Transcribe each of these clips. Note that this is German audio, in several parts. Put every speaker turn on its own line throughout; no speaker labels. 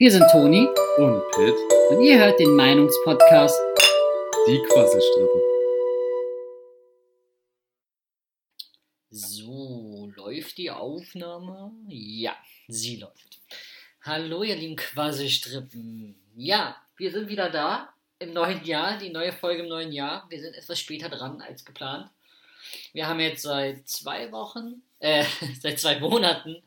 Wir sind Toni
Und Pitt,
und ihr hört den Meinungspodcast.
die Quasselstrippen.
So, läuft die Aufnahme? Ja, sie läuft. Hallo, ihr lieben Quasselstrippen. Ja, wir sind wieder da im neuen Jahr, die neue Folge im neuen Jahr. Wir sind etwas später dran als geplant. Wir haben jetzt seit zwei Wochen, äh, seit zwei Monaten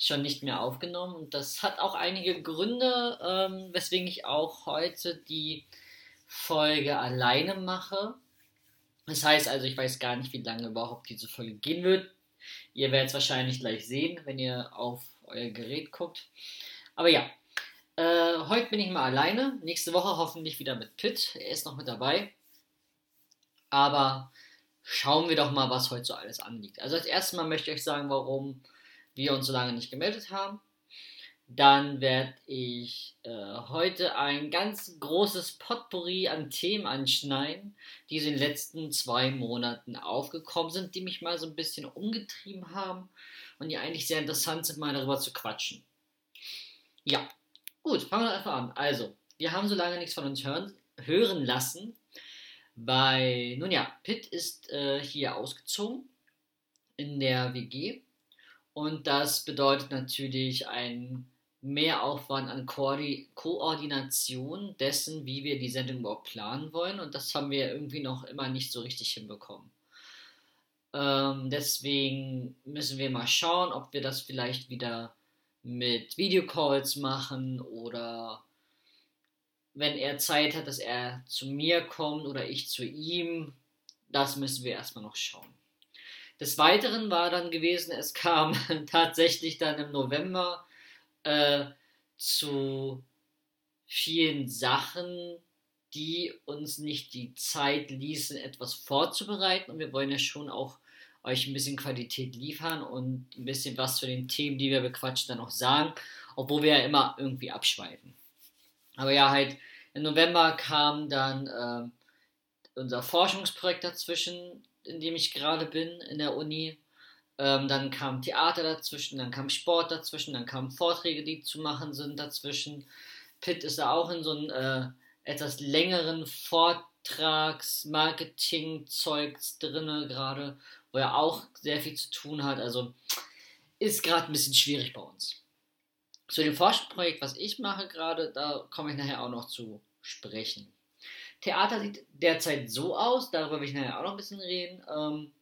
schon nicht mehr aufgenommen und das hat auch einige Gründe, ähm, weswegen ich auch heute die Folge alleine mache. Das heißt also, ich weiß gar nicht, wie lange überhaupt diese Folge gehen wird. Ihr werdet es wahrscheinlich gleich sehen, wenn ihr auf euer Gerät guckt. Aber ja, äh, heute bin ich mal alleine. Nächste Woche hoffentlich wieder mit Pitt. Er ist noch mit dabei. Aber schauen wir doch mal, was heute so alles anliegt. Also als erstes Mal möchte ich euch sagen, warum wir uns so lange nicht gemeldet haben. Dann werde ich äh, heute ein ganz großes Potpourri an Themen anschneiden, die in den letzten zwei Monaten aufgekommen sind, die mich mal so ein bisschen umgetrieben haben und die eigentlich sehr interessant sind, mal darüber zu quatschen. Ja, gut, fangen wir einfach an. Also, wir haben so lange nichts von uns hören, hören lassen, weil, nun ja, Pitt ist äh, hier ausgezogen in der WG und das bedeutet natürlich ein Mehraufwand an Koordi Koordination dessen, wie wir die Sendung überhaupt planen wollen. Und das haben wir irgendwie noch immer nicht so richtig hinbekommen. Ähm, deswegen müssen wir mal schauen, ob wir das vielleicht wieder mit Videocalls machen oder wenn er Zeit hat, dass er zu mir kommt oder ich zu ihm. Das müssen wir erstmal noch schauen. Des Weiteren war dann gewesen, es kam tatsächlich dann im November äh, zu vielen Sachen, die uns nicht die Zeit ließen, etwas vorzubereiten. Und wir wollen ja schon auch euch ein bisschen Qualität liefern und ein bisschen was zu den Themen, die wir bequatschen, dann auch sagen, obwohl wir ja immer irgendwie abschweifen. Aber ja, halt im November kam dann äh, unser Forschungsprojekt dazwischen, in dem ich gerade bin in der Uni. Ähm, dann kam Theater dazwischen, dann kam Sport dazwischen, dann kamen Vorträge, die zu machen sind dazwischen. Pitt ist da auch in so einem äh, etwas längeren Vortrags-Marketing-Zeugs drinne gerade, wo er auch sehr viel zu tun hat. Also ist gerade ein bisschen schwierig bei uns. Zu dem Forschungsprojekt, was ich mache gerade, da komme ich nachher auch noch zu sprechen. Theater sieht derzeit so aus, darüber will ich nachher auch noch ein bisschen reden, ähm,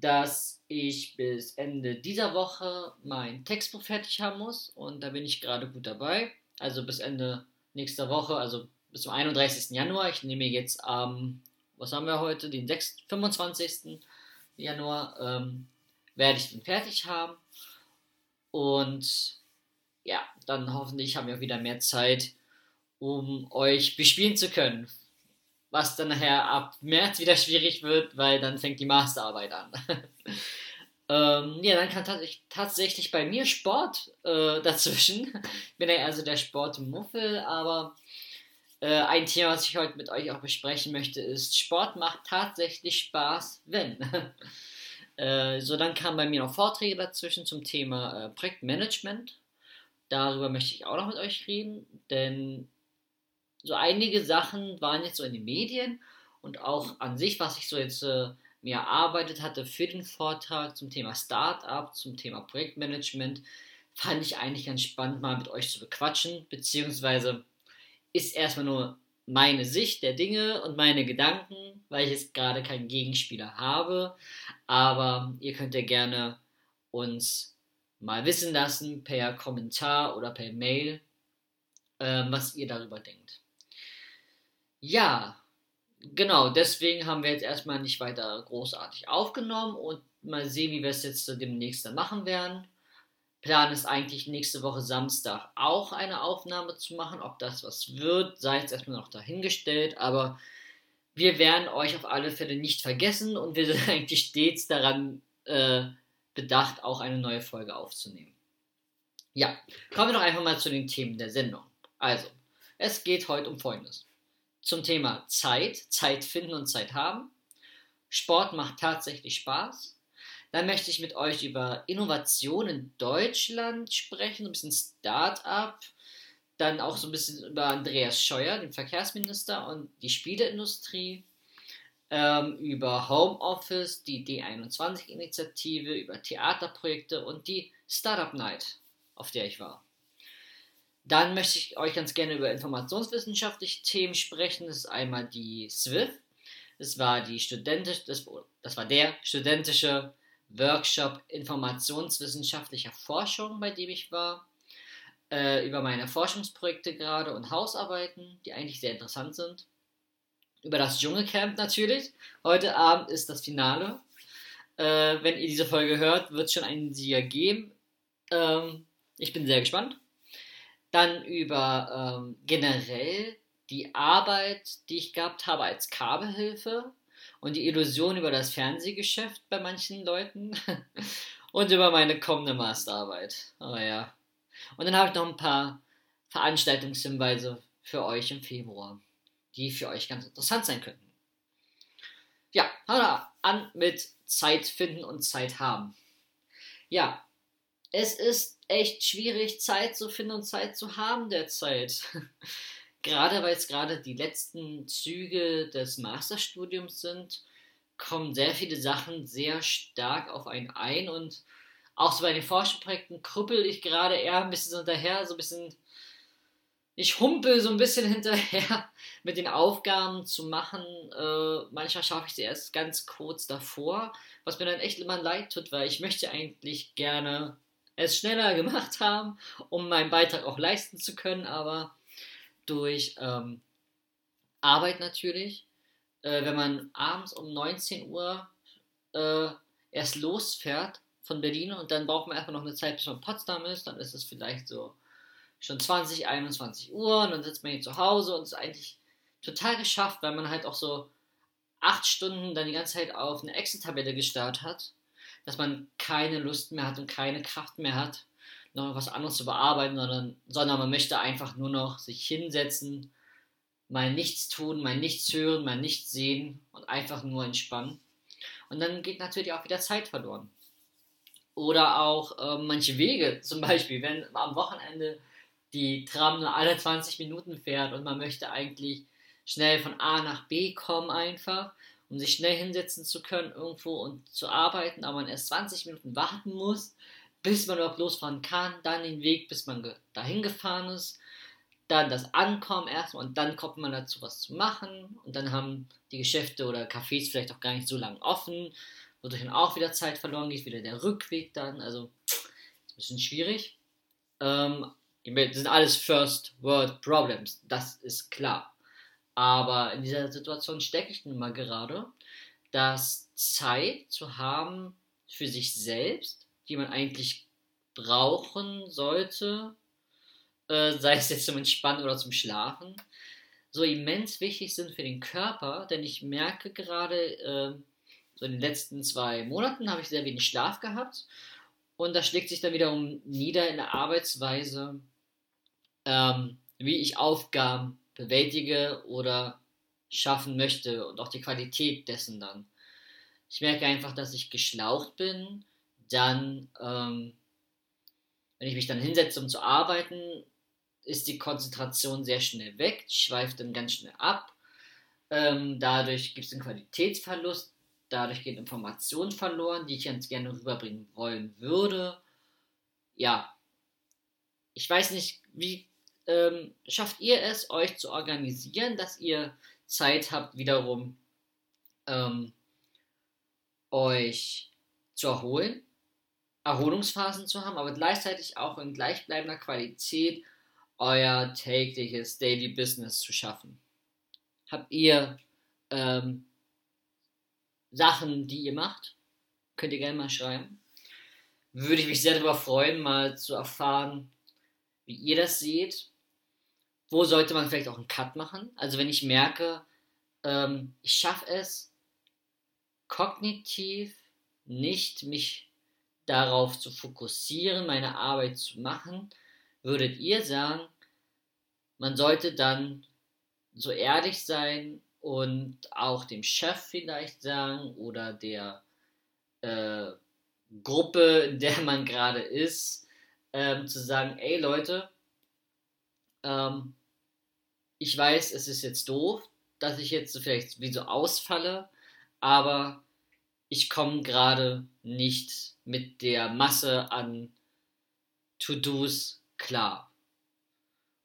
dass ich bis Ende dieser Woche mein Textbuch fertig haben muss und da bin ich gerade gut dabei. Also bis Ende nächster Woche, also bis zum 31. Januar. Ich nehme jetzt am, ähm, was haben wir heute, den 6, 25. Januar, ähm, werde ich den fertig haben. Und ja, dann hoffentlich haben wir auch wieder mehr Zeit, um euch bespielen zu können. Was dann nachher ab März wieder schwierig wird, weil dann fängt die Masterarbeit an. ähm, ja, dann kam tatsächlich, bei mir Sport äh, dazwischen. Ich bin ja also der Sportmuffel, aber äh, ein Thema, was ich heute mit euch auch besprechen möchte, ist, Sport macht tatsächlich Spaß, wenn. äh, so, dann kamen bei mir noch Vorträge dazwischen zum Thema äh, Projektmanagement. Darüber möchte ich auch noch mit euch reden, denn so einige Sachen waren jetzt so in den Medien und auch an sich, was ich so jetzt äh, mir erarbeitet hatte für den Vortrag zum Thema Startup, zum Thema Projektmanagement, fand ich eigentlich ganz spannend mal mit euch zu bequatschen, beziehungsweise ist erstmal nur meine Sicht der Dinge und meine Gedanken, weil ich jetzt gerade keinen Gegenspieler habe, aber ihr könnt ja gerne uns mal wissen lassen per Kommentar oder per Mail, äh, was ihr darüber denkt. Ja, genau, deswegen haben wir jetzt erstmal nicht weiter großartig aufgenommen und mal sehen, wie wir es jetzt demnächst machen werden. Plan ist eigentlich nächste Woche Samstag auch eine Aufnahme zu machen. Ob das was wird, sei jetzt erstmal noch dahingestellt, aber wir werden euch auf alle Fälle nicht vergessen und wir sind eigentlich stets daran äh, bedacht, auch eine neue Folge aufzunehmen. Ja, kommen wir doch einfach mal zu den Themen der Sendung. Also, es geht heute um Folgendes zum Thema Zeit, Zeit finden und Zeit haben. Sport macht tatsächlich Spaß. Dann möchte ich mit euch über Innovation in Deutschland sprechen, ein bisschen Start-up. Dann auch so ein bisschen über Andreas Scheuer, den Verkehrsminister und die Spieleindustrie. Ähm, über Homeoffice, die D21-Initiative, über Theaterprojekte und die Startup Night, auf der ich war. Dann möchte ich euch ganz gerne über informationswissenschaftliche Themen sprechen. Das ist einmal die SWIFT. Das war die studentische, das, das war der studentische Workshop informationswissenschaftlicher Forschung, bei dem ich war. Äh, über meine Forschungsprojekte gerade und Hausarbeiten, die eigentlich sehr interessant sind. Über das Dschungelcamp natürlich. Heute Abend ist das Finale. Äh, wenn ihr diese Folge hört, wird es schon einen Sieger geben. Ähm, ich bin sehr gespannt. Dann über ähm, generell die Arbeit, die ich gehabt habe als Kabelhilfe und die Illusion über das Fernsehgeschäft bei manchen Leuten und über meine kommende Masterarbeit. Aber oh ja. Und dann habe ich noch ein paar Veranstaltungshinweise für euch im Februar, die für euch ganz interessant sein könnten. Ja, an mit Zeit finden und Zeit haben. Ja, es ist echt schwierig, Zeit zu finden und Zeit zu haben derzeit. gerade weil es gerade die letzten Züge des Masterstudiums sind, kommen sehr viele Sachen sehr stark auf einen ein und auch so bei den Forschungsprojekten krüppel ich gerade eher ein bisschen hinterher, so ein bisschen. Ich humpel so ein bisschen hinterher mit den Aufgaben zu machen. Äh, manchmal schaffe ich sie erst ganz kurz davor, was mir dann echt immer leid tut, weil ich möchte eigentlich gerne es schneller gemacht haben, um meinen Beitrag auch leisten zu können, aber durch ähm, Arbeit natürlich, äh, wenn man abends um 19 Uhr äh, erst losfährt von Berlin und dann braucht man einfach noch eine Zeit, bis man Potsdam ist, dann ist es vielleicht so schon 20, 21 Uhr und dann sitzt man hier zu Hause und ist eigentlich total geschafft, weil man halt auch so acht Stunden dann die ganze Zeit auf eine Excel-Tabelle gestarrt hat dass man keine Lust mehr hat und keine Kraft mehr hat, noch was anderes zu bearbeiten, sondern, sondern man möchte einfach nur noch sich hinsetzen, mal nichts tun, mal nichts hören, mal nichts sehen und einfach nur entspannen. Und dann geht natürlich auch wieder Zeit verloren. Oder auch äh, manche Wege, zum Beispiel, wenn am Wochenende die Tram nur alle 20 Minuten fährt und man möchte eigentlich schnell von A nach B kommen einfach um sich schnell hinsetzen zu können irgendwo und zu arbeiten, aber man erst 20 Minuten warten muss, bis man überhaupt losfahren kann, dann den Weg, bis man dahin gefahren ist, dann das Ankommen erstmal und dann kommt man dazu, was zu machen und dann haben die Geschäfte oder Cafés vielleicht auch gar nicht so lange offen, wodurch dann auch wieder Zeit verloren geht, wieder der Rückweg dann, also ein bisschen schwierig. Ähm, das sind alles First World Problems, das ist klar. Aber in dieser Situation stecke ich nun mal gerade, dass Zeit zu haben für sich selbst, die man eigentlich brauchen sollte, äh, sei es jetzt zum Entspannen oder zum Schlafen, so immens wichtig sind für den Körper, denn ich merke gerade, äh, so in den letzten zwei Monaten habe ich sehr wenig Schlaf gehabt. Und das schlägt sich dann wiederum nieder in der Arbeitsweise, ähm, wie ich Aufgaben bewältige oder schaffen möchte und auch die Qualität dessen dann. Ich merke einfach, dass ich geschlaucht bin, dann, ähm, wenn ich mich dann hinsetze, um zu arbeiten, ist die Konzentration sehr schnell weg, schweift dann ganz schnell ab. Ähm, dadurch gibt es einen Qualitätsverlust, dadurch gehen Informationen verloren, die ich ganz gerne rüberbringen wollen würde. Ja, ich weiß nicht, wie ähm, schafft ihr es, euch zu organisieren, dass ihr Zeit habt, wiederum ähm, euch zu erholen, Erholungsphasen zu haben, aber gleichzeitig auch in gleichbleibender Qualität euer tägliches Daily Business zu schaffen? Habt ihr ähm, Sachen, die ihr macht? Könnt ihr gerne mal schreiben. Würde ich mich sehr darüber freuen, mal zu erfahren, wie ihr das seht wo sollte man vielleicht auch einen Cut machen? Also wenn ich merke, ähm, ich schaffe es kognitiv nicht, mich darauf zu fokussieren, meine Arbeit zu machen, würdet ihr sagen, man sollte dann so ehrlich sein und auch dem Chef vielleicht sagen oder der äh, Gruppe, in der man gerade ist, ähm, zu sagen, ey Leute, ähm, ich weiß, es ist jetzt doof, dass ich jetzt vielleicht wie so ausfalle, aber ich komme gerade nicht mit der Masse an To-Dos klar.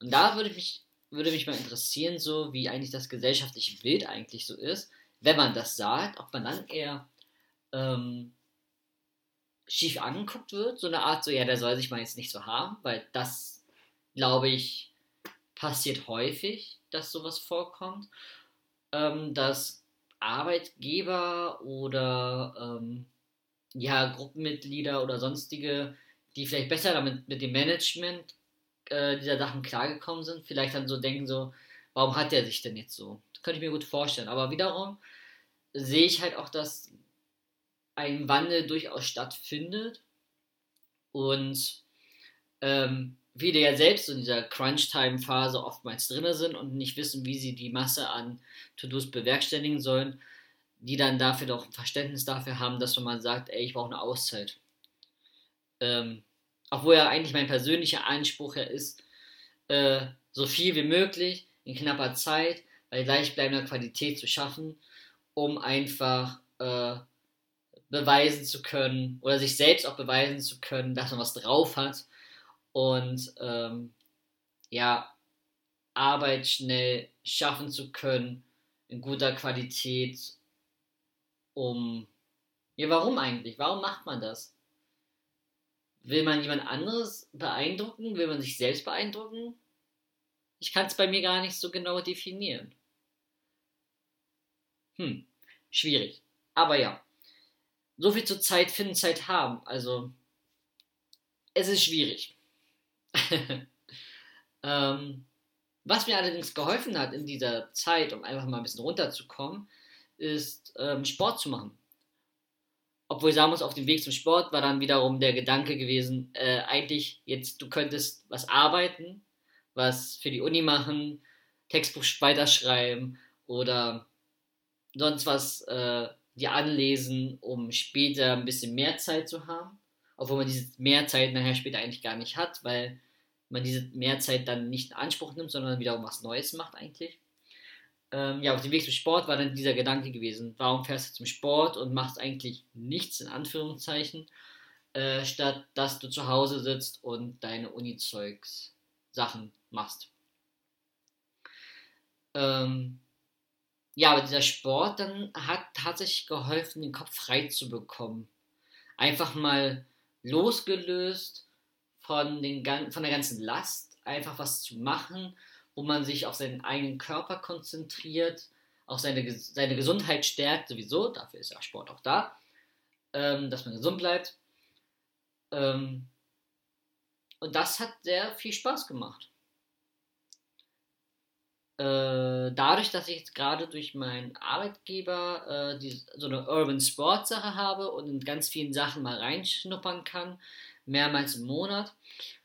Und da würde mich, würde mich mal interessieren, so wie eigentlich das gesellschaftliche Bild eigentlich so ist, wenn man das sagt, ob man dann eher ähm, schief angeguckt wird, so eine Art, so ja, der soll sich mal jetzt nicht so haben, weil das, glaube ich, passiert häufig, dass sowas vorkommt, ähm, dass Arbeitgeber oder ähm, ja, Gruppenmitglieder oder sonstige, die vielleicht besser damit mit dem Management äh, dieser Sachen klargekommen sind, vielleicht dann so denken so, warum hat der sich denn jetzt so? Das könnte ich mir gut vorstellen. Aber wiederum sehe ich halt auch, dass ein Wandel durchaus stattfindet und ähm, viele ja selbst in dieser Crunch-Time-Phase oftmals drin sind und nicht wissen, wie sie die Masse an To-Dos bewerkstelligen sollen, die dann dafür doch ein Verständnis dafür haben, dass man mal sagt, ey, ich brauche eine Auszeit. Ähm, obwohl ja eigentlich mein persönlicher Anspruch ja ist, äh, so viel wie möglich in knapper Zeit bei gleichbleibender Qualität zu schaffen, um einfach äh, beweisen zu können oder sich selbst auch beweisen zu können, dass man was drauf hat und ähm, ja, Arbeit schnell schaffen zu können, in guter Qualität, um. Ja, warum eigentlich? Warum macht man das? Will man jemand anderes beeindrucken? Will man sich selbst beeindrucken? Ich kann es bei mir gar nicht so genau definieren. Hm, schwierig. Aber ja, so viel zur Zeit finden, Zeit haben. Also, es ist schwierig. ähm, was mir allerdings geholfen hat in dieser Zeit, um einfach mal ein bisschen runterzukommen, ist ähm, Sport zu machen. Obwohl ich sagen muss, auf dem Weg zum Sport war dann wiederum der Gedanke gewesen, äh, eigentlich jetzt, du könntest was arbeiten, was für die Uni machen, Textbuch weiterschreiben oder sonst was äh, dir anlesen, um später ein bisschen mehr Zeit zu haben. Obwohl man diese Mehrzeit nachher später eigentlich gar nicht hat, weil man diese Mehrzeit dann nicht in Anspruch nimmt, sondern wiederum was Neues macht eigentlich. Ähm, ja, auf dem Weg zum Sport war dann dieser Gedanke gewesen, warum fährst du zum Sport und machst eigentlich nichts in Anführungszeichen, äh, statt dass du zu Hause sitzt und deine Uni-Zeugs Sachen machst. Ähm, ja, aber dieser Sport dann hat tatsächlich geholfen, den Kopf frei zu bekommen. Einfach mal losgelöst von, den, von der ganzen Last, einfach was zu machen, wo man sich auf seinen eigenen Körper konzentriert, auch seine, seine Gesundheit stärkt sowieso, dafür ist ja Sport auch da, ähm, dass man gesund bleibt. Ähm, und das hat sehr viel Spaß gemacht. Äh, dadurch, dass ich jetzt gerade durch meinen Arbeitgeber äh, die, so eine Urban Sport Sache habe und in ganz vielen Sachen mal reinschnuppern kann, mehrmals im Monat,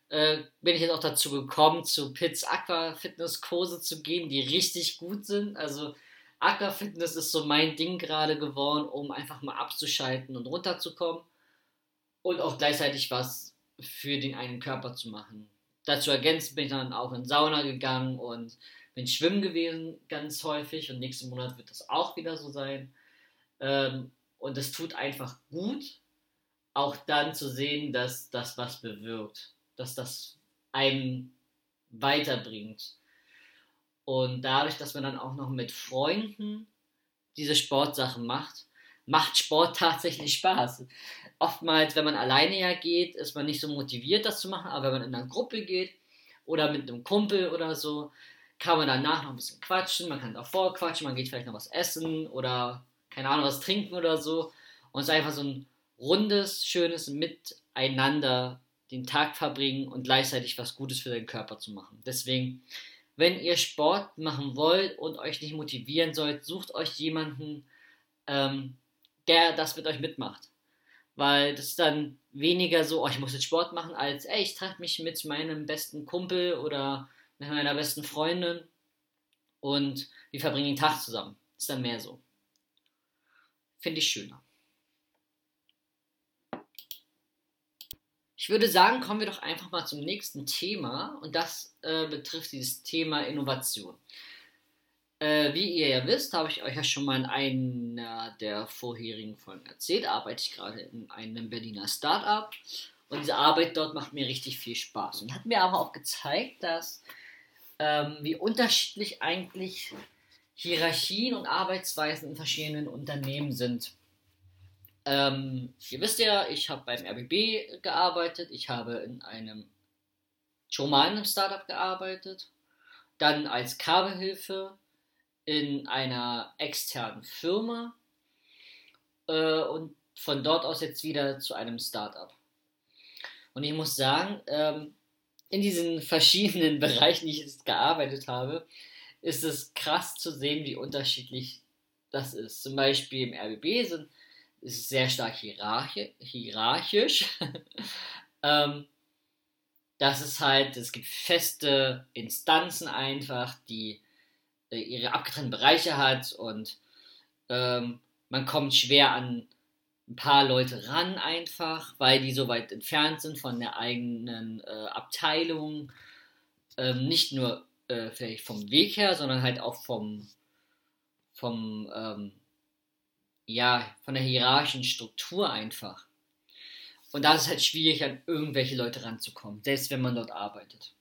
äh, bin ich jetzt auch dazu gekommen, zu Pits Aqua Fitness Kurse zu gehen, die richtig gut sind. Also Aqua Fitness ist so mein Ding gerade geworden, um einfach mal abzuschalten und runterzukommen und auch gleichzeitig was für den eigenen Körper zu machen. Dazu ergänzt bin ich dann auch in Sauna gegangen und bin schwimmen gewesen ganz häufig und nächsten Monat wird das auch wieder so sein. Ähm, und es tut einfach gut, auch dann zu sehen, dass das was bewirkt, dass das einem weiterbringt. Und dadurch, dass man dann auch noch mit Freunden diese Sportsachen macht, macht Sport tatsächlich Spaß. Oftmals, wenn man alleine ja geht, ist man nicht so motiviert, das zu machen, aber wenn man in einer Gruppe geht oder mit einem Kumpel oder so, kann man danach noch ein bisschen quatschen, man kann davor quatschen, man geht vielleicht noch was essen oder keine Ahnung, was trinken oder so. Und es ist einfach so ein rundes, schönes Miteinander den Tag verbringen und gleichzeitig was Gutes für den Körper zu machen. Deswegen, wenn ihr Sport machen wollt und euch nicht motivieren sollt, sucht euch jemanden, ähm, der das mit euch mitmacht. Weil das ist dann weniger so, oh, ich muss jetzt Sport machen, als ey, ich treffe mich mit meinem besten Kumpel oder mit meiner besten Freundin und wir verbringen den Tag zusammen. Ist dann mehr so. Finde ich schöner. Ich würde sagen, kommen wir doch einfach mal zum nächsten Thema und das äh, betrifft dieses Thema Innovation. Äh, wie ihr ja wisst, habe ich euch ja schon mal in einer der vorherigen Folgen erzählt, arbeite ich gerade in einem Berliner Startup und diese Arbeit dort macht mir richtig viel Spaß und hat mir aber auch gezeigt, dass ähm, wie unterschiedlich eigentlich Hierarchien und Arbeitsweisen in verschiedenen Unternehmen sind. Ähm, ihr wisst ja, ich habe beim RBB gearbeitet, ich habe in einem schon mal in einem Startup gearbeitet, dann als Kabelhilfe in einer externen Firma äh, und von dort aus jetzt wieder zu einem Startup. Und ich muss sagen, ähm, in diesen verschiedenen Bereichen, die ich jetzt gearbeitet habe, ist es krass zu sehen, wie unterschiedlich das ist. Zum Beispiel im RBB sind, ist sehr stark hierarchi hierarchisch. ähm, das ist halt, es gibt feste Instanzen einfach, die äh, ihre abgetrennten Bereiche hat und ähm, man kommt schwer an ein paar Leute ran einfach, weil die so weit entfernt sind von der eigenen äh, Abteilung. Ähm, nicht nur äh, vielleicht vom Weg her, sondern halt auch vom, vom ähm, ja, von der hierarchischen Struktur einfach. Und da ist es halt schwierig, an irgendwelche Leute ranzukommen, selbst wenn man dort arbeitet.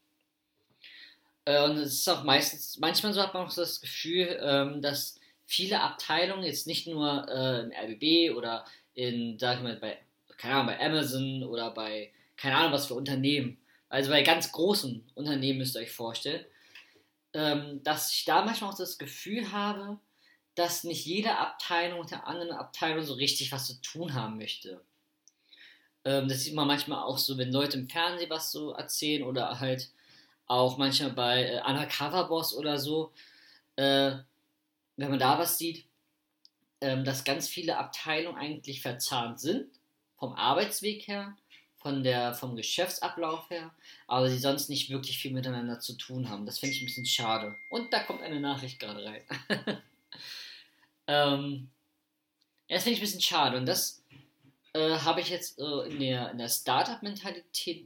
Äh, und es ist auch meistens, manchmal so hat man auch so das Gefühl, ähm, dass viele Abteilungen jetzt nicht nur äh, im RBB oder in, sag ich mal, bei, keine Ahnung, bei Amazon oder bei, keine Ahnung, was für Unternehmen, also bei ganz großen Unternehmen müsst ihr euch vorstellen, ähm, dass ich da manchmal auch das Gefühl habe, dass nicht jede Abteilung mit der anderen Abteilung so richtig was zu tun haben möchte. Ähm, das sieht man manchmal auch so, wenn Leute im Fernsehen was so erzählen oder halt auch manchmal bei äh, Undercover Boss oder so, äh, wenn man da was sieht, ähm, dass ganz viele Abteilungen eigentlich verzahnt sind, vom Arbeitsweg her, von der, vom Geschäftsablauf her, aber sie sonst nicht wirklich viel miteinander zu tun haben. Das finde ich ein bisschen schade. Und da kommt eine Nachricht gerade rein. ähm, das finde ich ein bisschen schade. Und das äh, habe ich jetzt äh, in der, in der Startup-Mentalität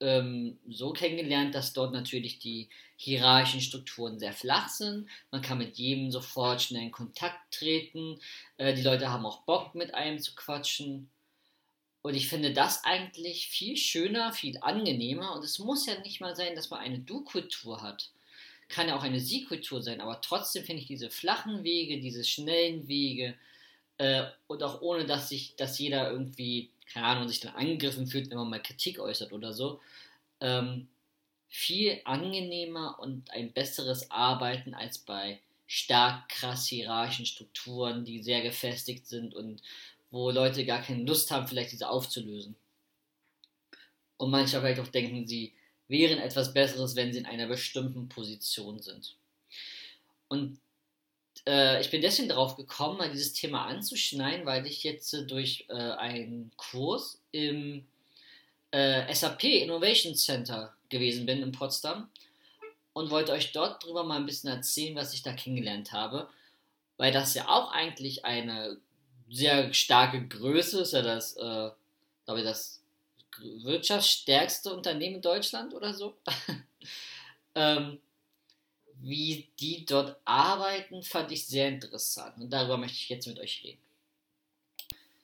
ähm, so kennengelernt, dass dort natürlich die hierarchischen Strukturen sehr flach sind. Man kann mit jedem sofort schnell in Kontakt treten. Äh, die Leute haben auch Bock, mit einem zu quatschen. Und ich finde das eigentlich viel schöner, viel angenehmer. Und es muss ja nicht mal sein, dass man eine Du-Kultur hat. Kann ja auch eine Sie-Kultur sein. Aber trotzdem finde ich diese flachen Wege, diese schnellen Wege äh, und auch ohne, dass sich, dass jeder irgendwie keine Ahnung, sich dann angegriffen fühlt, wenn man mal Kritik äußert oder so, ähm, viel angenehmer und ein besseres Arbeiten als bei stark krass hierarchischen Strukturen, die sehr gefestigt sind und wo Leute gar keine Lust haben, vielleicht diese aufzulösen. Und manchmal vielleicht auch denken, sie wären etwas Besseres, wenn sie in einer bestimmten Position sind. Und äh, ich bin deswegen darauf gekommen, mal dieses Thema anzuschneiden, weil ich jetzt äh, durch äh, einen Kurs im äh, SAP Innovation Center gewesen bin in Potsdam und wollte euch dort drüber mal ein bisschen erzählen, was ich da kennengelernt habe, weil das ja auch eigentlich eine sehr starke Größe ist, ja das, äh, glaube ich, das wirtschaftsstärkste Unternehmen in Deutschland oder so. ähm, wie die dort arbeiten, fand ich sehr interessant und darüber möchte ich jetzt mit euch reden.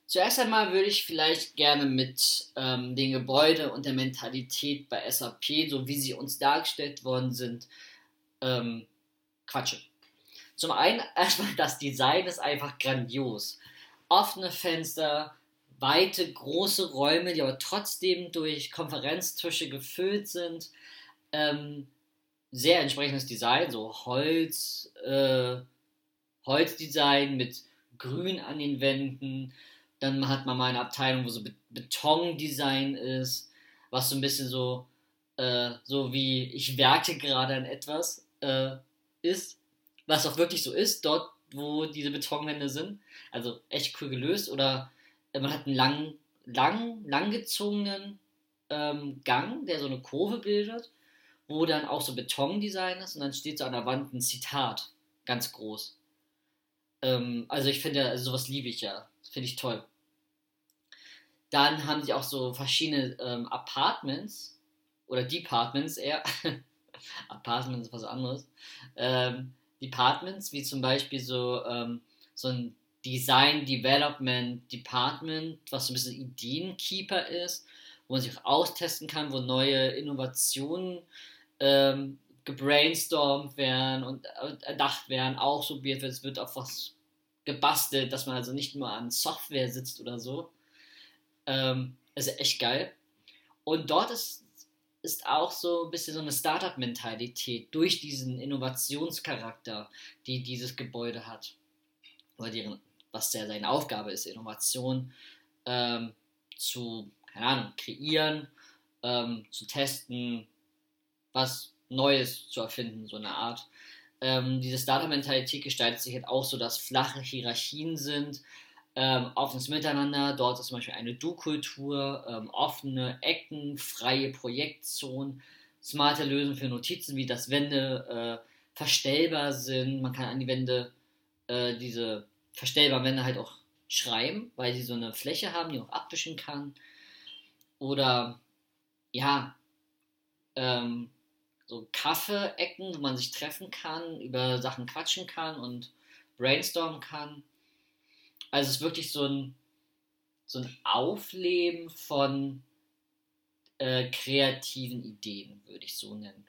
Zuerst einmal würde ich vielleicht gerne mit ähm, den Gebäuden und der Mentalität bei SAP, so wie sie uns dargestellt worden sind, ähm, quatschen. Zum einen erstmal das Design ist einfach grandios. Offene Fenster, weite, große Räume, die aber trotzdem durch Konferenztische gefüllt sind. Ähm, sehr entsprechendes Design, so Holz, äh, Holzdesign mit Grün an den Wänden. Dann hat man mal eine Abteilung, wo so Betondesign ist, was so ein bisschen so, äh, so wie ich werke gerade an etwas äh, ist, was auch wirklich so ist, dort, wo diese Betonwände sind. Also echt cool gelöst. Oder man hat einen lang, lang, langgezogenen ähm, Gang, der so eine Kurve bildet wo dann auch so Betondesign ist und dann steht so an der Wand ein Zitat, ganz groß. Ähm, also ich finde, also sowas liebe ich ja, finde ich toll. Dann haben sie auch so verschiedene ähm, Apartments oder Departments eher. Apartments ist was anderes. Ähm, Departments, wie zum Beispiel so, ähm, so ein Design Development Department, was so ein bisschen Ideenkeeper ist, wo man sich auch austesten kann, wo neue Innovationen ähm, gebrainstormt werden und erdacht werden, auch so wird, es wird auf was gebastelt, dass man also nicht nur an Software sitzt oder so. Ähm, also echt geil. Und dort ist, ist auch so ein bisschen so eine Startup-Mentalität durch diesen Innovationscharakter, die dieses Gebäude hat. Oder deren, was ja seine Aufgabe ist, Innovation ähm, zu, keine Ahnung, kreieren, ähm, zu testen, was Neues zu erfinden, so eine Art. Ähm, diese Starter-Mentalität gestaltet sich halt auch so, dass flache Hierarchien sind, ähm, offenes Miteinander. Dort ist zum Beispiel eine Du-Kultur, ähm, offene Ecken, freie Projektzonen, smarte Lösungen für Notizen, wie dass Wände äh, verstellbar sind. Man kann an die Wände äh, diese verstellbaren Wände halt auch schreiben, weil sie so eine Fläche haben, die auch abwischen kann. Oder ja, ähm, so Kaffee-Ecken, wo man sich treffen kann, über Sachen quatschen kann und brainstormen kann. Also es ist wirklich so ein, so ein Aufleben von äh, kreativen Ideen, würde ich so nennen.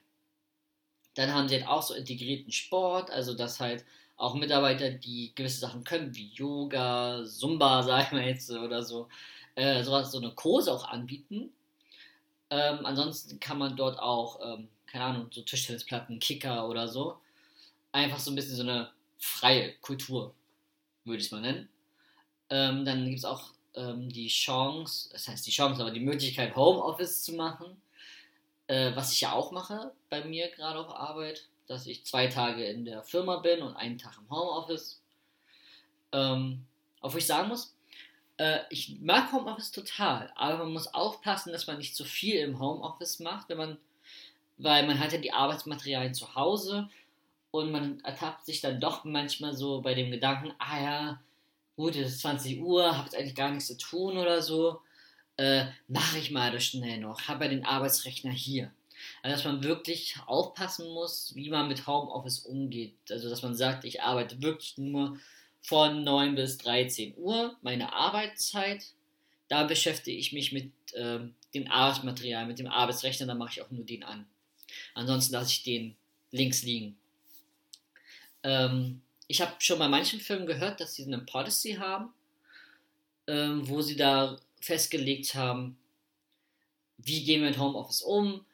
Dann haben sie halt auch so integrierten Sport, also dass halt auch Mitarbeiter, die gewisse Sachen können, wie Yoga, Zumba, sagen wir jetzt oder so, äh, sowas, so eine Kurse auch anbieten. Ähm, ansonsten kann man dort auch ähm, keine Ahnung, so Tischtennisplatten, Kicker oder so. Einfach so ein bisschen so eine freie Kultur, würde ich es mal nennen. Ähm, dann gibt es auch ähm, die Chance, das heißt die Chance, aber die Möglichkeit, Homeoffice zu machen. Äh, was ich ja auch mache bei mir gerade auf Arbeit, dass ich zwei Tage in der Firma bin und einen Tag im Homeoffice. Ähm, obwohl ich sagen muss, äh, ich mag Homeoffice total, aber man muss aufpassen, dass man nicht zu viel im Homeoffice macht, wenn man weil man hat ja die Arbeitsmaterialien zu Hause und man ertappt sich dann doch manchmal so bei dem Gedanken, ah ja, gut, es ist 20 Uhr, habe jetzt eigentlich gar nichts zu tun oder so, äh, mache ich mal das schnell noch, habe ja den Arbeitsrechner hier. Also, dass man wirklich aufpassen muss, wie man mit Homeoffice umgeht. Also, dass man sagt, ich arbeite wirklich nur von 9 bis 13 Uhr, meine Arbeitszeit. Da beschäftige ich mich mit äh, dem Arbeitsmaterial, mit dem Arbeitsrechner, da mache ich auch nur den an. Ansonsten lasse ich den links liegen. Ähm, ich habe schon bei manchen Filmen gehört, dass sie eine Policy haben, ähm, wo sie da festgelegt haben, wie gehen wir mit Homeoffice um,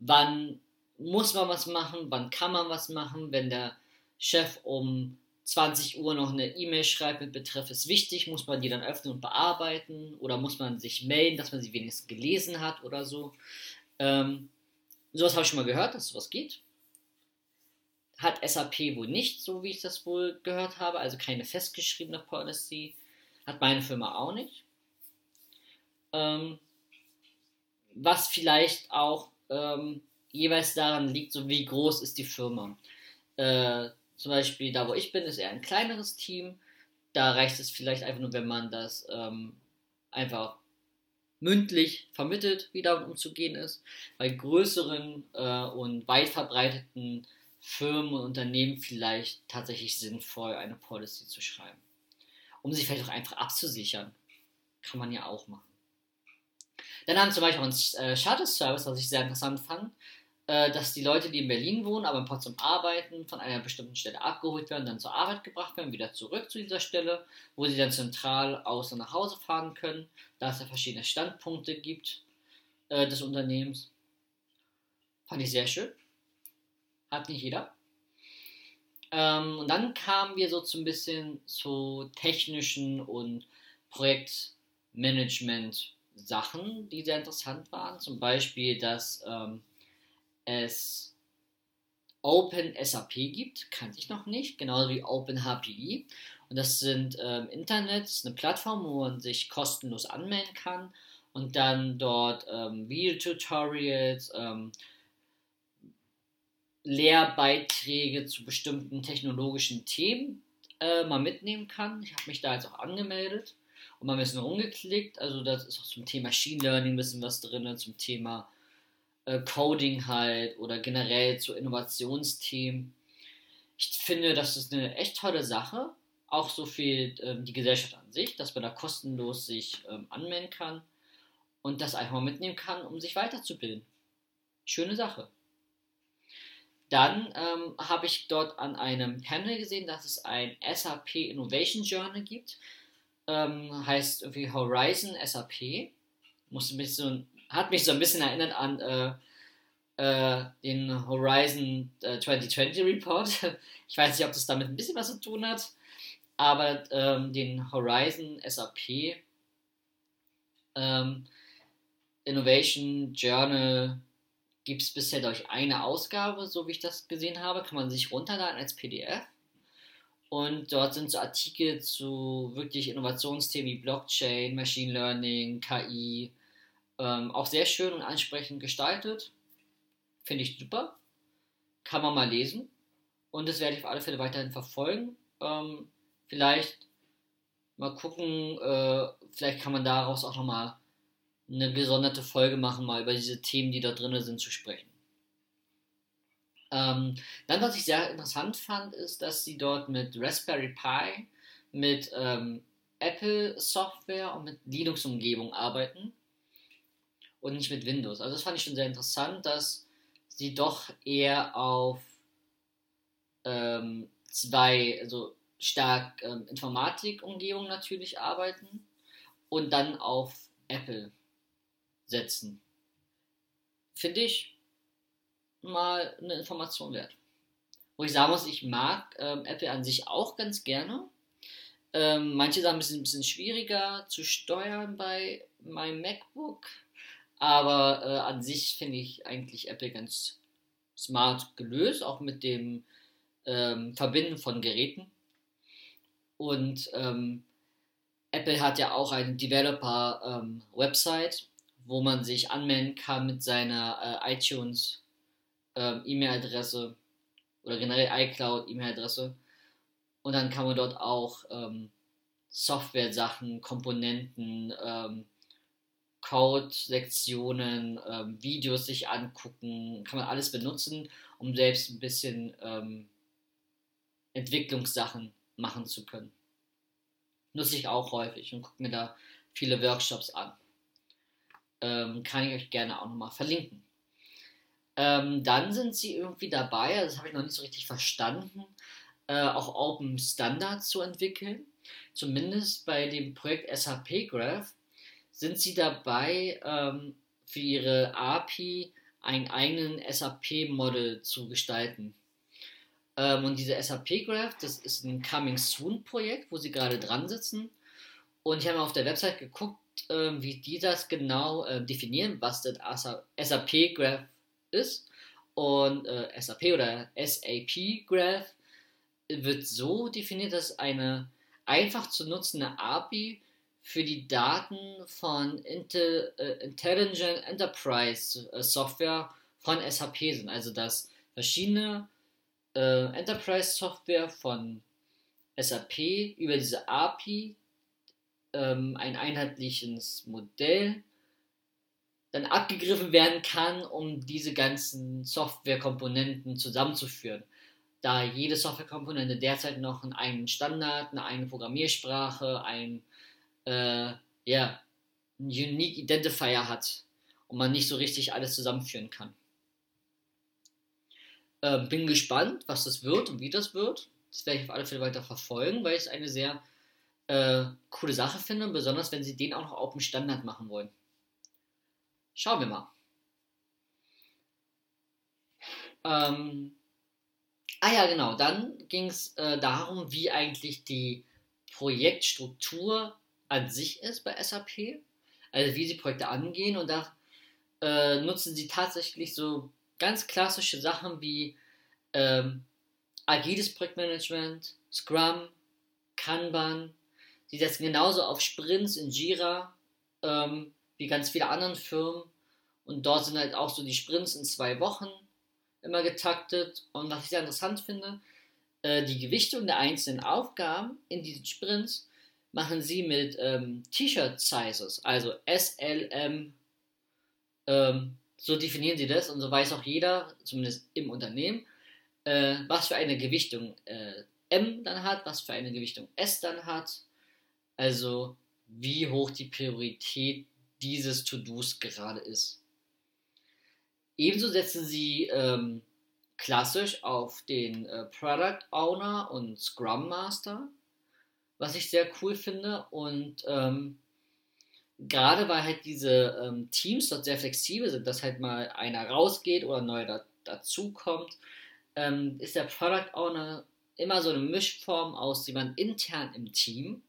wann muss man was machen, wann kann man was machen, wenn der Chef um 20 Uhr noch eine E-Mail schreibt mit Betreff ist wichtig, muss man die dann öffnen und bearbeiten oder muss man sich melden, dass man sie wenigstens gelesen hat oder so. Ähm, Sowas habe ich schon mal gehört, dass sowas geht. Hat SAP wohl nicht, so wie ich das wohl gehört habe, also keine festgeschriebene Policy. Hat meine Firma auch nicht. Ähm, was vielleicht auch ähm, jeweils daran liegt, so wie groß ist die Firma. Äh, zum Beispiel da, wo ich bin, ist eher ein kleineres Team. Da reicht es vielleicht einfach nur, wenn man das ähm, einfach mündlich vermittelt, wie damit umzugehen ist. Bei größeren äh, und weit verbreiteten Firmen und Unternehmen vielleicht tatsächlich sinnvoll, eine Policy zu schreiben. Um sich vielleicht auch einfach abzusichern. Kann man ja auch machen. Dann haben zum Beispiel auch einen äh, Shuttle-Service, was ich sehr interessant fand. Äh, dass die Leute, die in Berlin wohnen, aber in Potsdam arbeiten, von einer bestimmten Stelle abgeholt werden, dann zur Arbeit gebracht werden, wieder zurück zu dieser Stelle, wo sie dann zentral aus und nach Hause fahren können, da es ja verschiedene Standpunkte gibt äh, des Unternehmens. Fand ich sehr schön. Hat nicht jeder. Ähm, und dann kamen wir so zu ein bisschen zu technischen und Projektmanagement-Sachen, die sehr interessant waren. Zum Beispiel, dass ähm, es Open SAP gibt, kannte ich noch nicht, genauso wie Open HPI. Und das sind ähm, Internet, eine Plattform, wo man sich kostenlos anmelden kann und dann dort ähm, Video-Tutorials, ähm, Lehrbeiträge zu bestimmten technologischen Themen äh, mal mitnehmen kann. Ich habe mich da jetzt auch angemeldet und mal ein bisschen rumgeklickt. Also das ist auch zum Thema Machine Learning ein bisschen was drin, zum Thema äh, Coding halt oder generell zu Innovationsthemen. Ich finde, das ist eine echt tolle Sache. Auch so für ähm, die Gesellschaft an sich, dass man da kostenlos sich ähm, anmelden kann und das einfach mitnehmen kann, um sich weiterzubilden. Schöne Sache. Dann ähm, habe ich dort an einem Panel gesehen, dass es ein SAP Innovation Journal gibt. Ähm, heißt irgendwie Horizon SAP. Musste mich so, hat mich so ein bisschen erinnert an äh, äh, den Horizon äh, 2020 Report. Ich weiß nicht, ob das damit ein bisschen was zu tun hat, aber ähm, den Horizon SAP ähm, Innovation Journal gibt es bisher durch eine Ausgabe, so wie ich das gesehen habe, kann man sich runterladen als PDF. Und dort sind so Artikel zu wirklich Innovationsthemen wie Blockchain, Machine Learning, KI, ähm, auch sehr schön und ansprechend gestaltet. Finde ich super. Kann man mal lesen. Und das werde ich auf alle Fälle weiterhin verfolgen. Ähm, vielleicht mal gucken, äh, vielleicht kann man daraus auch nochmal eine gesonderte Folge machen, mal über diese Themen, die da drin sind, zu sprechen. Ähm, dann, was ich sehr interessant fand, ist, dass sie dort mit Raspberry Pi, mit ähm, Apple Software und mit Linux-Umgebung arbeiten und nicht mit Windows. Also das fand ich schon sehr interessant, dass sie doch eher auf ähm, zwei, also stark ähm, Informatik-Umgebung natürlich arbeiten und dann auf Apple setzen. Finde ich mal eine Information wert. Wo ich sagen muss, ich mag ähm, Apple an sich auch ganz gerne. Ähm, manche Sachen sind ein bisschen schwieriger zu steuern bei meinem MacBook. Aber äh, an sich finde ich eigentlich Apple ganz smart gelöst, auch mit dem ähm, Verbinden von Geräten. Und ähm, Apple hat ja auch eine Developer-Website, ähm, wo man sich anmelden kann mit seiner äh, iTunes ähm, E-Mail-Adresse oder generell iCloud E-Mail-Adresse. Und dann kann man dort auch ähm, Software-Sachen, Komponenten, ähm, Code-Sektionen, ähm, Videos sich angucken, kann man alles benutzen, um selbst ein bisschen ähm, Entwicklungssachen machen zu können. Nutze ich auch häufig und gucke mir da viele Workshops an ähm, kann ich euch gerne auch nochmal verlinken. Ähm, dann sind sie irgendwie dabei, das habe ich noch nicht so richtig verstanden, äh, auch Open Standards zu entwickeln. Zumindest bei dem Projekt SAP Graph sind sie dabei, ähm, für ihre API einen eigenen SAP-Model zu gestalten. Ähm, und diese SAP Graph, das ist ein Coming Soon Projekt, wo sie gerade dran sitzen. Und ich habe auf der Website geguckt, äh, wie die das genau äh, definieren, was das SAP Graph ist. Und äh, SAP oder SAP Graph wird so definiert, dass eine einfach zu nutzende API für die Daten von Intel, äh, Intelligent Enterprise äh, Software von SAP sind. Also dass verschiedene äh, Enterprise Software von SAP über diese API ähm, ein einheitliches Modell dann abgegriffen werden kann, um diese ganzen Softwarekomponenten zusammenzuführen. Da jede Softwarekomponente derzeit noch einen eigenen Standard, eine eigene Programmiersprache, ein äh, ja, Unique Identifier hat und man nicht so richtig alles zusammenführen kann. Äh, bin gespannt, was das wird und wie das wird. Das werde ich auf alle Fälle weiter verfolgen, weil es eine sehr äh, coole Sache finde, besonders wenn sie den auch noch auf dem Standard machen wollen. Schauen wir mal. Ähm, ah ja, genau. Dann ging es äh, darum, wie eigentlich die Projektstruktur an sich ist bei SAP. Also wie sie Projekte angehen. Und da äh, nutzen sie tatsächlich so ganz klassische Sachen wie ähm, agiles Projektmanagement, Scrum, Kanban, die setzen genauso auf Sprints in Jira ähm, wie ganz viele anderen Firmen. Und dort sind halt auch so die Sprints in zwei Wochen immer getaktet. Und was ich sehr interessant finde, äh, die Gewichtung der einzelnen Aufgaben in diesen Sprints machen sie mit ähm, T-Shirt-Sizes, also S, L, M, ähm, so definieren sie das und so weiß auch jeder, zumindest im Unternehmen, äh, was für eine Gewichtung äh, M dann hat, was für eine Gewichtung S dann hat, also wie hoch die Priorität dieses To-Dos gerade ist. Ebenso setzen sie ähm, klassisch auf den äh, Product Owner und Scrum Master, was ich sehr cool finde. Und ähm, gerade weil halt diese ähm, Teams dort sehr flexibel sind, dass halt mal einer rausgeht oder neu da, dazu kommt, ähm, ist der Product Owner immer so eine Mischform aus jemand intern im Team,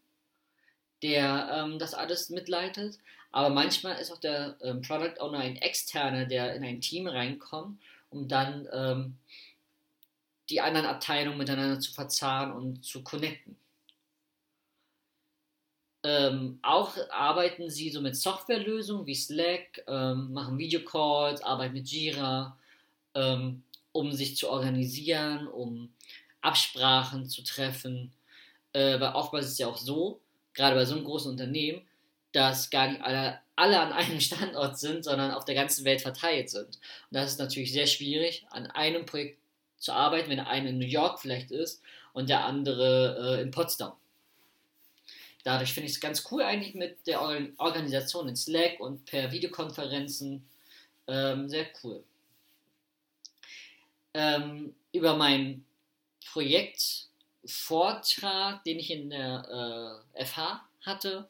der ähm, das alles mitleitet. Aber manchmal ist auch der ähm, Product Owner ein externer, der in ein Team reinkommt, um dann ähm, die anderen Abteilungen miteinander zu verzahnen und zu connecten. Ähm, auch arbeiten sie so mit Softwarelösungen wie Slack, ähm, machen Videocalls, arbeiten mit Jira, ähm, um sich zu organisieren, um Absprachen zu treffen. Äh, weil oftmals ist es ja auch so, gerade bei so einem großen Unternehmen, dass gar nicht alle, alle an einem Standort sind, sondern auf der ganzen Welt verteilt sind. Und das ist natürlich sehr schwierig, an einem Projekt zu arbeiten, wenn der eine in New York vielleicht ist und der andere äh, in Potsdam. Dadurch finde ich es ganz cool eigentlich mit der Organisation in Slack und per Videokonferenzen. Ähm, sehr cool. Ähm, über meinen Projektvortrag, den ich in der äh, FH hatte,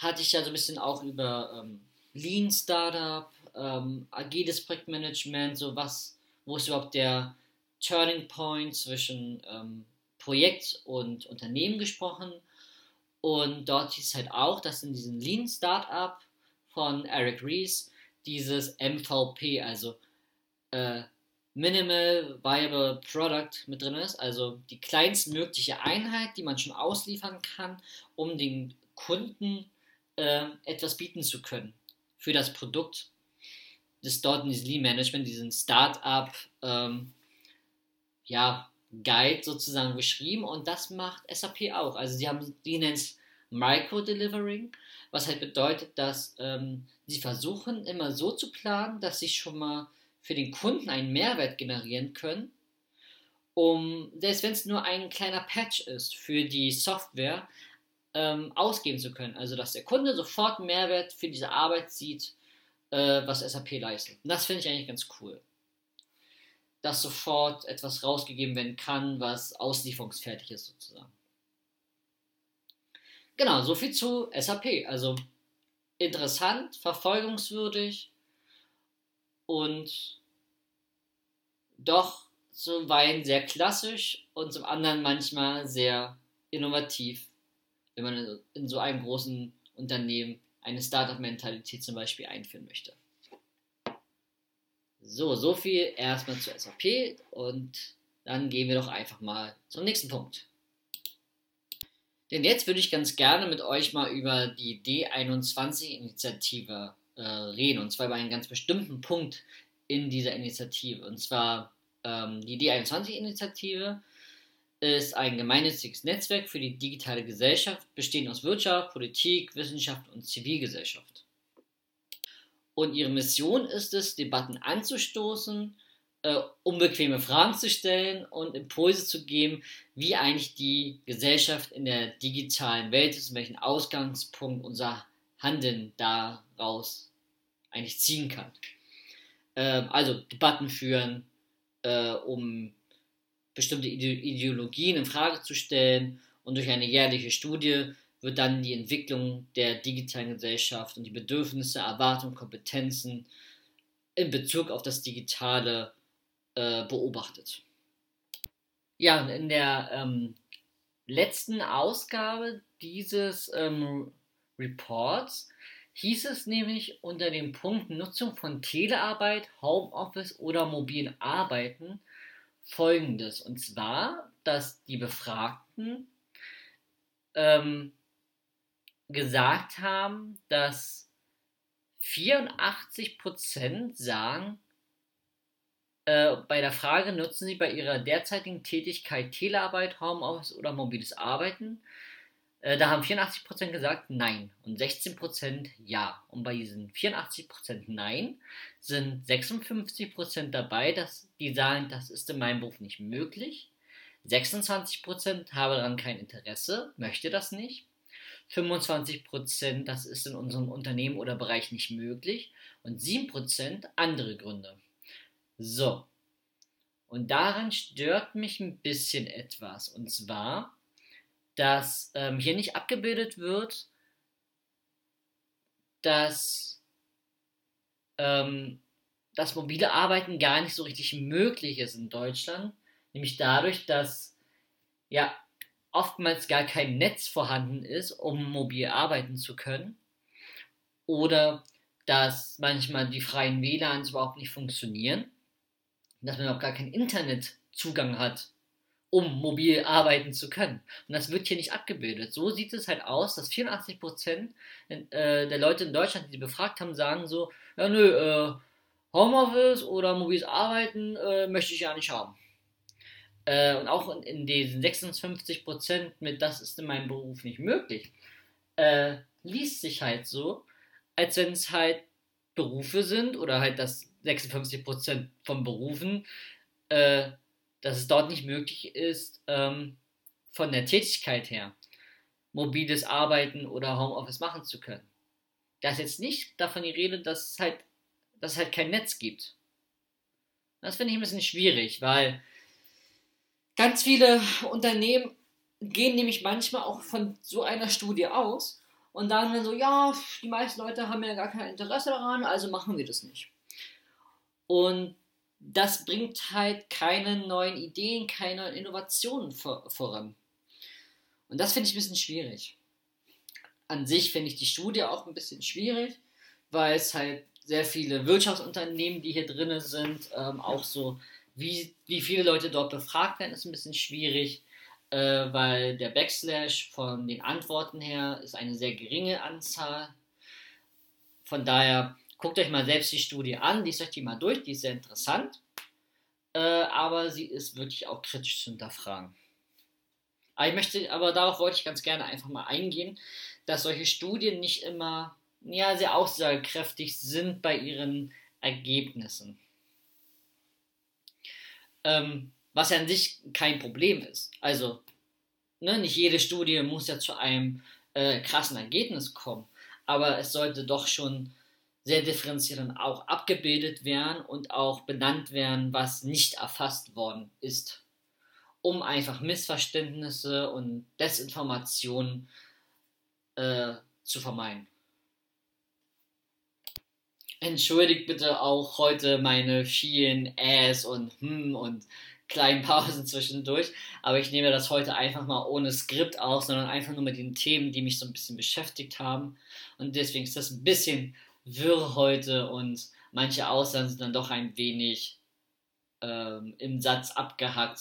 hatte ich ja so ein bisschen auch über ähm, Lean Startup, ähm, agiles Projektmanagement, so was, wo ist überhaupt der Turning Point zwischen ähm, Projekt und Unternehmen gesprochen. Und dort hieß es halt auch, dass in diesem Lean Startup von Eric Ries dieses MVP, also äh, Minimal Viable Product mit drin ist, also die kleinstmögliche Einheit, die man schon ausliefern kann, um den Kunden äh, etwas bieten zu können für das Produkt. Das dort in diesem Lean Management, diesen Startup ähm, ja, Guide sozusagen beschrieben und das macht SAP auch. Also sie haben, die nennen es Micro-Delivering, was halt bedeutet, dass ähm, sie versuchen immer so zu planen, dass sie schon mal für den Kunden einen Mehrwert generieren können, um, selbst wenn es nur ein kleiner Patch ist für die Software, ähm, ausgeben zu können. Also dass der Kunde sofort Mehrwert für diese Arbeit sieht, äh, was SAP leistet. Und das finde ich eigentlich ganz cool dass sofort etwas rausgegeben werden kann, was auslieferungsfertig ist sozusagen. Genau, so viel zu SAP. Also interessant, verfolgungswürdig und doch zuweilen sehr klassisch und zum anderen manchmal sehr innovativ, wenn man in so einem großen Unternehmen eine Startup-Mentalität zum Beispiel einführen möchte. So, so viel erstmal zu SAP und dann gehen wir doch einfach mal zum nächsten Punkt. Denn jetzt würde ich ganz gerne mit euch mal über die D21-Initiative äh, reden und zwar über einen ganz bestimmten Punkt in dieser Initiative. Und zwar ähm, die D21-Initiative ist ein gemeinnütziges Netzwerk für die digitale Gesellschaft, bestehend aus Wirtschaft, Politik, Wissenschaft und Zivilgesellschaft. Und ihre Mission ist es, Debatten anzustoßen, äh, unbequeme Fragen zu stellen und Impulse zu geben, wie eigentlich die Gesellschaft in der digitalen Welt ist und welchen Ausgangspunkt unser Handeln daraus eigentlich ziehen kann. Äh, also Debatten führen, äh, um bestimmte Ideologien in Frage zu stellen und durch eine jährliche Studie wird dann die Entwicklung der digitalen Gesellschaft und die Bedürfnisse, Erwartungen, Kompetenzen in Bezug auf das Digitale äh, beobachtet. Ja, in der ähm, letzten Ausgabe dieses ähm, Reports hieß es nämlich unter dem Punkt Nutzung von Telearbeit, Homeoffice oder mobilen Arbeiten folgendes. Und zwar, dass die Befragten ähm, gesagt haben, dass 84% sagen, äh, bei der Frage, nutzen Sie bei Ihrer derzeitigen Tätigkeit Telearbeit, Homeoffice oder mobiles Arbeiten, Äh, da haben 84% gesagt Nein und 16% Ja. Und bei diesen 84% Nein sind 56% dabei, dass die sagen, das ist in meinem Beruf nicht möglich. 26% haben daran kein Interesse, möchte das nicht. 25% das ist in unserem Unternehmen oder Bereich nicht möglich. Und 7% andere Gründe. So. Und daran stört mich ein bisschen etwas. Und zwar, dass ähm, hier nicht abgebildet wird, dass ähm, das mobile Arbeiten gar nicht so richtig möglich ist in Deutschland. Nämlich dadurch, dass ja oftmals gar kein Netz vorhanden ist, um mobil arbeiten zu können. Oder dass manchmal die freien WLANs überhaupt nicht funktionieren. Dass man auch gar keinen Internetzugang hat, um mobil arbeiten zu können. Und das wird hier nicht abgebildet. So sieht es halt aus, dass 84% äh, der Leute in Deutschland, die sie befragt haben, sagen so, ja nö, äh, Homeoffice oder mobiles Arbeiten äh, möchte ich ja nicht haben. Äh, und auch in, in, diesen 56% mit das ist in meinem Beruf nicht möglich, äh, liest sich halt so, als wenn es halt Berufe sind oder halt das 56% von Berufen, äh, dass es dort nicht möglich ist, ähm, von der Tätigkeit her mobiles Arbeiten oder Homeoffice machen zu können. Da ist jetzt nicht davon die Rede, dass es halt, dass es halt kein Netz gibt. Das finde ich ein bisschen schwierig, weil ganz viele Unternehmen gehen nämlich manchmal auch von so einer Studie aus und dann dann so, ja, die meisten Leute haben ja gar kein Interesse daran, also machen wir das nicht. Und das bringt halt keine neuen Ideen, keine neuen Innovationen vor, voran. Und das finde ich ein bisschen schwierig. An sich finde ich die Studie auch ein bisschen schwierig, weil es halt sehr viele Wirtschaftsunternehmen, die hier drin sind, ähm, auch so, wie, wie viele Leute dort befragt werden, ist ein bisschen schwierig, äh, weil der Backslash von den Antworten her ist eine sehr geringe Anzahl. Von daher Guckt euch mal selbst die Studie an, liest euch die mal durch, die ist sehr interessant. Äh, aber sie ist wirklich auch kritisch zu hinterfragen. Aber ich möchte, aber darauf wollte ich ganz gerne einfach mal eingehen, dass solche Studien nicht immer ja, sehr aussagekräftig sind bei ihren Ergebnissen. Ähm, was ja an sich kein Problem ist. Also, ne, nicht jede Studie muss ja zu einem äh, krassen Ergebnis kommen, aber es sollte doch schon sehr differenziert auch abgebildet werden und auch benannt werden, was nicht erfasst worden ist, um einfach Missverständnisse und Desinformationen äh, zu vermeiden. Entschuldigt bitte auch heute meine vielen Äs und Hm und kleinen Pausen zwischendurch, aber ich nehme das heute einfach mal ohne Skript auf, sondern einfach nur mit den Themen, die mich so ein bisschen beschäftigt haben. Und deswegen ist das ein bisschen wirr heute und manche Aussagen sind dann doch ein wenig ähm, im Satz abgehackt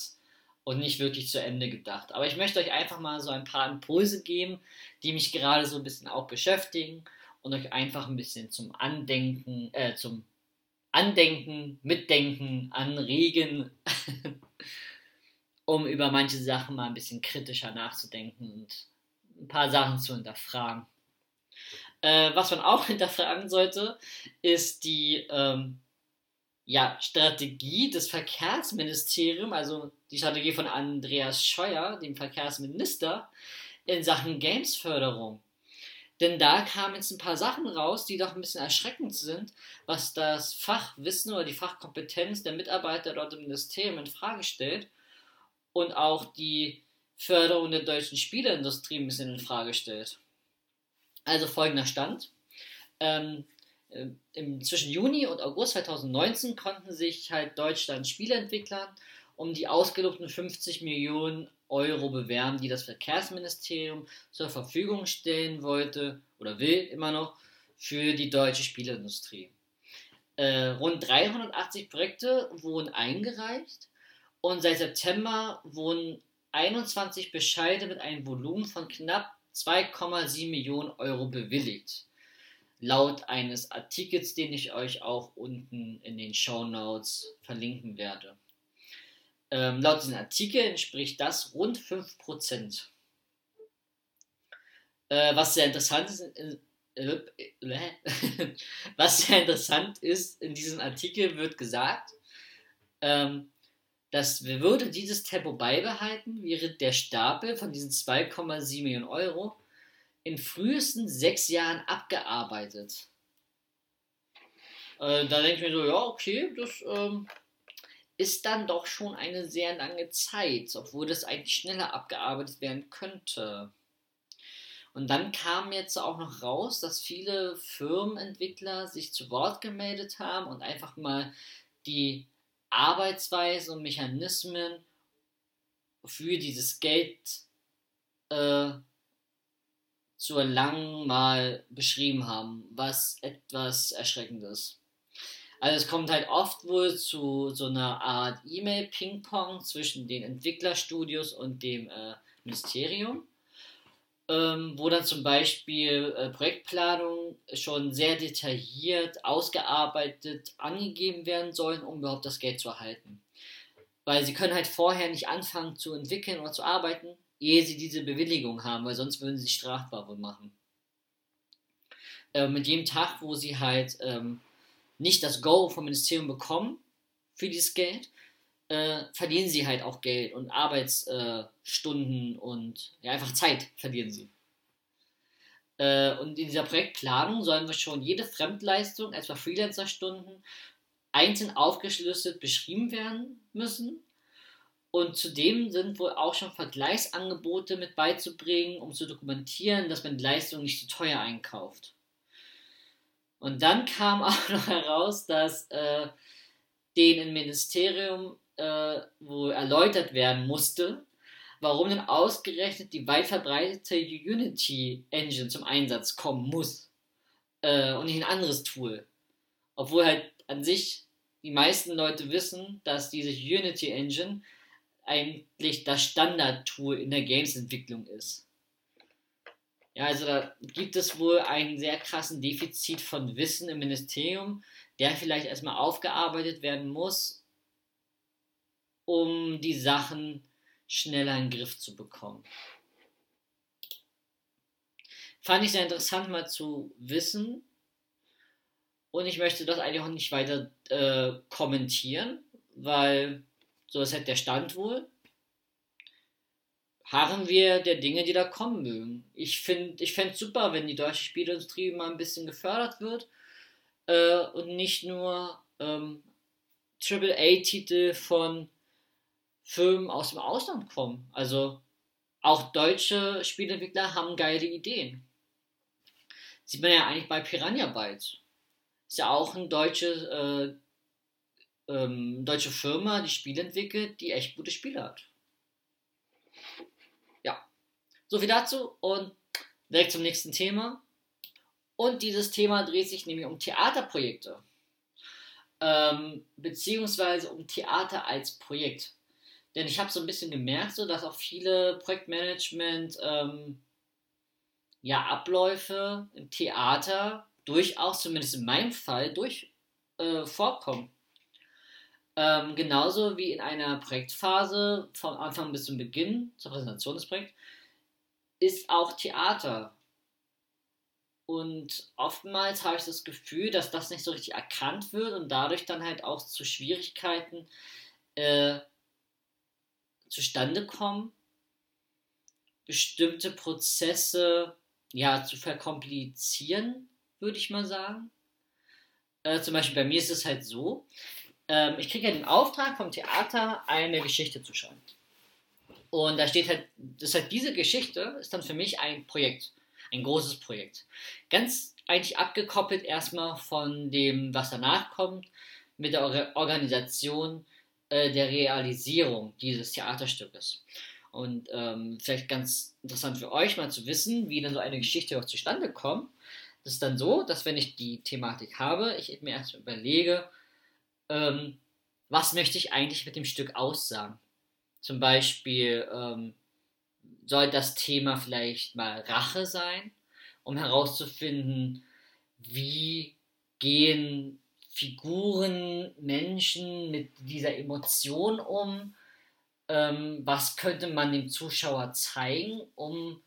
und nicht wirklich zu Ende gedacht. Aber ich möchte euch einfach mal so ein paar Impulse geben, die mich gerade so ein bisschen auch beschäftigen und euch einfach ein bisschen zum Andenken, äh, zum Andenken, Mitdenken, Anregen, um über manche Sachen mal ein bisschen kritischer nachzudenken und ein paar Sachen zu hinterfragen. Äh, was man auch hinterfragen sollte, ist die ähm, ja, Strategie des Verkehrsministeriums, also die Strategie von Andreas Scheuer, dem Verkehrsminister, in Sachen Gamesförderung. Denn da kamen jetzt ein paar Sachen raus, die doch ein bisschen erschreckend sind, was das Fachwissen oder die Fachkompetenz der Mitarbeiter dort im Ministerium in Frage stellt und auch die Förderung der deutschen Spieleindustrie ein bisschen in Frage stellt. Also folgender Stand. Ähm, äh, im, zwischen Juni und August 2019 konnten sich halt Deutschlands Spieleentwickler um die ausgelobten 50 Millionen Euro bewerben, die das Verkehrsministerium zur Verfügung stellen wollte oder will immer noch für die deutsche Spieleindustrie. Äh, rund 380 Projekte wurden eingereicht und seit September wurden 21 Bescheide mit einem Volumen von knapp 2,7 Millionen Euro bewilligt. Laut eines Artikels, den ich euch auch unten in den Show Notes verlinken werde. Ähm, laut diesem Artikel entspricht das rund 5%. Äh, was sehr interessant ist, äh, äh, was sehr interessant ist, in diesem Artikel wird gesagt, ähm, dass würde dieses Tempo beibehalten, wäre der Stapel von diesen 2,7 Millionen Euro in frühesten sechs Jahren abgearbeitet. Äh, da denke ich mir so, ja, okay, das ähm, ist dann doch schon eine sehr lange Zeit, obwohl das eigentlich schneller abgearbeitet werden könnte. Und dann kam jetzt auch noch raus, dass viele Firmenentwickler sich zu Wort gemeldet haben und einfach mal die Arbeitsweise und Mechanismen für dieses Geld äh, zu erlangen mal beschrieben haben, was etwas erschreckend ist. Also es kommt halt oft wohl zu so einer Art E-Mail-Ping-Pong zwischen den Entwicklerstudios und dem äh, Ministerium ähm, wo dann zum Beispiel äh, Projektplanung schon sehr detailliert ausgearbeitet angegeben werden sollen, um überhaupt das Geld zu erhalten. Weil sie können halt vorher nicht anfangen zu entwickeln oder zu arbeiten, ehe sie diese Bewilligung haben, weil sonst würden sie strafbar wohl machen. Äh, mit jedem Tag, wo sie halt ähm, nicht das Go vom Ministerium bekommen für dieses Geld, äh, verlieren sie halt auch Geld und Arbeitsstunden äh, und ja, einfach Zeit verlieren sie. Äh, und in dieser Projektplanung sollen wir schon jede Fremdleistung, etwa Freelancer-Stunden, einzeln aufgeschlüsselt beschrieben werden müssen. Und zudem sind wohl auch schon Vergleichsangebote mit beizubringen, um zu dokumentieren, dass man die Leistung nicht zu teuer einkauft. Und dann kam auch noch heraus, dass äh, den im Ministerium äh, wo erläutert werden musste, warum denn ausgerechnet die weit verbreitete Unity Engine zum Einsatz kommen muss äh, und nicht ein anderes Tool. Obwohl halt an sich die meisten Leute wissen, dass diese Unity Engine eigentlich das Standard-Tool in der Games-Entwicklung ist. Ja, also da gibt es wohl einen sehr krassen Defizit von Wissen im Ministerium, der vielleicht erstmal aufgearbeitet werden muss, um die Sachen schneller in den Griff zu bekommen. Fand ich sehr interessant mal zu wissen. Und ich möchte das eigentlich auch nicht weiter äh, kommentieren, weil so ist halt der Stand wohl. Harren wir der Dinge, die da kommen mögen. Ich finde ich fände es super, wenn die deutsche Spielindustrie mal ein bisschen gefördert wird äh, und nicht nur ähm, AAA-Titel von Firmen aus dem Ausland kommen. Also auch deutsche Spielentwickler haben geile Ideen. Sieht man ja eigentlich bei Piranha Bytes. Ist ja auch eine deutsche, äh, ähm, deutsche Firma, die Spiele entwickelt, die echt gute Spiele hat. Ja, so viel dazu und direkt zum nächsten Thema. Und dieses Thema dreht sich nämlich um Theaterprojekte. Ähm, beziehungsweise um Theater als Projekt. Denn ich habe so ein bisschen gemerkt, so, dass auch viele Projektmanagement ähm, ja, Abläufe im Theater durchaus, zumindest in meinem Fall, durch äh, vorkommen. Ähm, genauso wie in einer Projektphase vom Anfang bis zum Beginn, zur Präsentation des Projekts, ist auch Theater. Und oftmals habe ich das Gefühl, dass das nicht so richtig erkannt wird und dadurch dann halt auch zu Schwierigkeiten äh, zustande kommen, bestimmte Prozesse ja zu verkomplizieren, würde ich mal sagen. Äh, zum Beispiel bei mir ist es halt so, ähm, ich kriege ja den Auftrag vom Theater, eine Geschichte zu schreiben. Und da steht halt, das halt diese Geschichte ist dann für mich ein Projekt, ein großes Projekt. Ganz eigentlich abgekoppelt erstmal von dem, was danach kommt, mit der Organisation äh, der Realisierung dieses Theaterstückes. Und ähm, vielleicht ganz interessant für euch mal zu wissen, wie dann so eine Geschichte auch zustande kommt. Das ist dann so, dass wenn ich die Thematik habe, ich mir erst überlege, ähm, was möchte ich eigentlich mit dem Stück aussagen. Zum Beispiel ähm, soll das Thema vielleicht mal Rache sein, um herauszufinden, wie gehen Figuren, Menschen mit dieser Emotion um? Ähm, was könnte man dem Zuschauer zeigen, um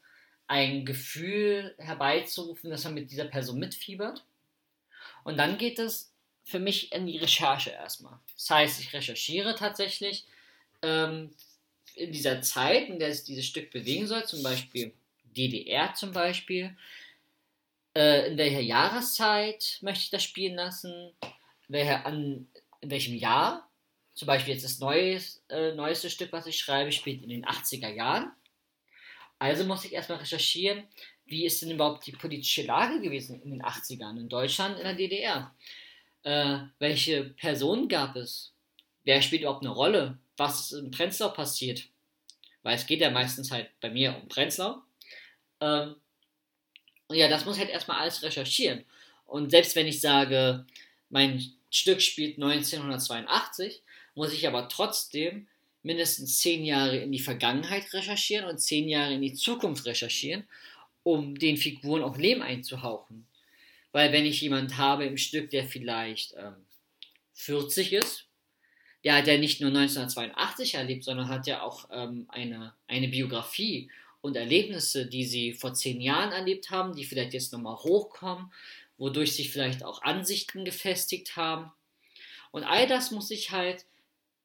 ein Gefühl herbeizurufen, dass man mit dieser Person mitfiebert. Und dann geht es für mich in die Recherche erstmal. Das heißt, ich recherchiere tatsächlich ähm, in dieser Zeit, in der sich dieses Stück bewegen soll, zum Beispiel DDR zum Beispiel, äh, in welcher Jahreszeit möchte ich das spielen lassen, welcher, an, in welchem Jahr, zum Beispiel jetzt das neues, äh, neueste Stück, was ich schreibe, spielt in den 80er Jahren. Also muss ich erstmal recherchieren, wie ist denn überhaupt die politische Lage gewesen in den 80ern in Deutschland, in der DDR. Äh, welche Personen gab es? Wer spielt überhaupt eine Rolle? Was ist in Prenzlau passiert? Weil es geht ja meistens halt bei mir um Prenzlau. Ähm, ja, das muss halt erstmal alles recherchieren. Und selbst wenn ich sage, mein Stück spielt 1982, muss ich aber trotzdem mindestens zehn Jahre in die Vergangenheit recherchieren und zehn Jahre in die Zukunft recherchieren, um den Figuren auch Leben einzuhauchen. Weil wenn ich jemand habe im Stück, der vielleicht ähm, 40 ist, der nicht nur 1982 erlebt, sondern hat ja auch ähm, eine, eine Biografie und Erlebnisse, die sie vor zehn Jahren erlebt haben, die vielleicht jetzt nochmal hochkommen, wodurch sich vielleicht auch Ansichten gefestigt haben. Und all das muss ich halt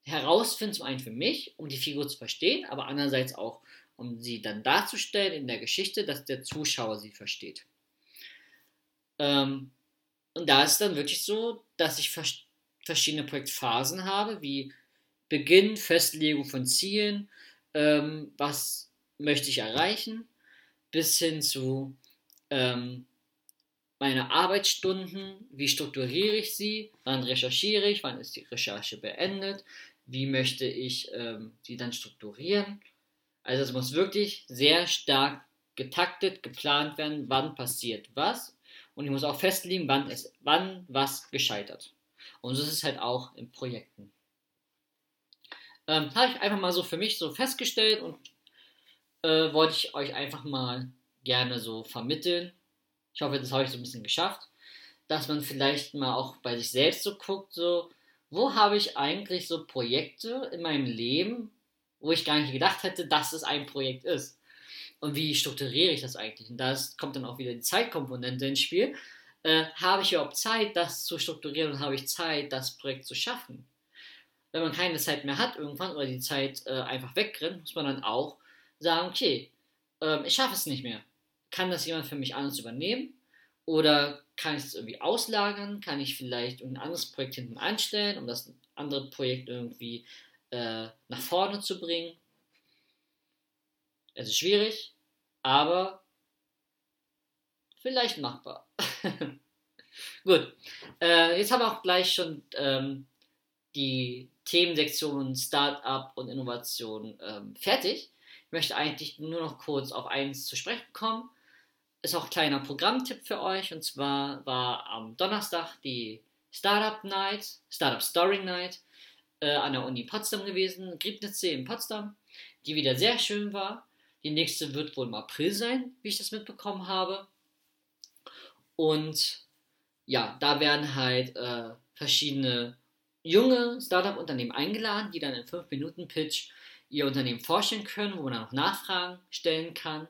herausfinden, zum einen für mich, um die Figur zu verstehen, aber andererseits auch, um sie dann darzustellen in der Geschichte, dass der Zuschauer sie versteht. Ähm, und da ist es dann wirklich so, dass ich vers verschiedene Projektphasen habe, wie Beginn, Festlegung von Zielen, ähm, was möchte ich erreichen, bis hin zu ähm, meine Arbeitsstunden, wie strukturiere ich sie, wann recherchiere ich, wann ist die Recherche beendet, wie möchte ich ähm, sie dann strukturieren. Also es muss wirklich sehr stark getaktet, geplant werden, wann passiert was. Und ich muss auch festlegen, wann, es, wann was gescheitert. Und so ist es halt auch in Projekten. Ähm, habe ich einfach mal so für mich so festgestellt und äh, wollte ich euch einfach mal gerne so vermitteln. Ich hoffe, das habe ich so ein bisschen geschafft, dass man vielleicht mal auch bei sich selbst so guckt, so, wo habe ich eigentlich so Projekte in meinem Leben, wo ich gar nicht gedacht hätte, dass es ein Projekt ist. Und wie strukturiere ich das eigentlich? Und da kommt dann auch wieder die Zeitkomponente ins Spiel. Äh, habe ich überhaupt Zeit, das zu strukturieren und habe ich Zeit, das Projekt zu schaffen? Wenn man keine Zeit mehr hat irgendwann oder die Zeit äh, einfach wegrennt, muss man dann auch sagen, okay, ähm, ich schaffe es nicht mehr. Kann das jemand für mich anders übernehmen? Oder kann ich das irgendwie auslagern? Kann ich vielleicht ein anderes Projekt hinten anstellen, um das andere Projekt irgendwie äh, nach vorne zu bringen? Es ist schwierig, aber vielleicht machbar. Gut, äh, jetzt haben wir auch gleich schon ähm, die Themensektion Startup und Innovation ähm, fertig. Ich möchte eigentlich nur noch kurz auf eins zu sprechen kommen. Ist auch ein kleiner Programmtipp für euch. Und zwar war am Donnerstag die Startup Night, Startup Story Night äh, an der Uni Potsdam gewesen, Griebnitzsee in Potsdam, die wieder sehr schön war. Die nächste wird wohl im April sein, wie ich das mitbekommen habe. Und ja, da werden halt äh, verschiedene junge Startup-Unternehmen eingeladen, die dann in 5-Minuten-Pitch ihr Unternehmen vorstellen können, wo man dann noch Nachfragen stellen kann.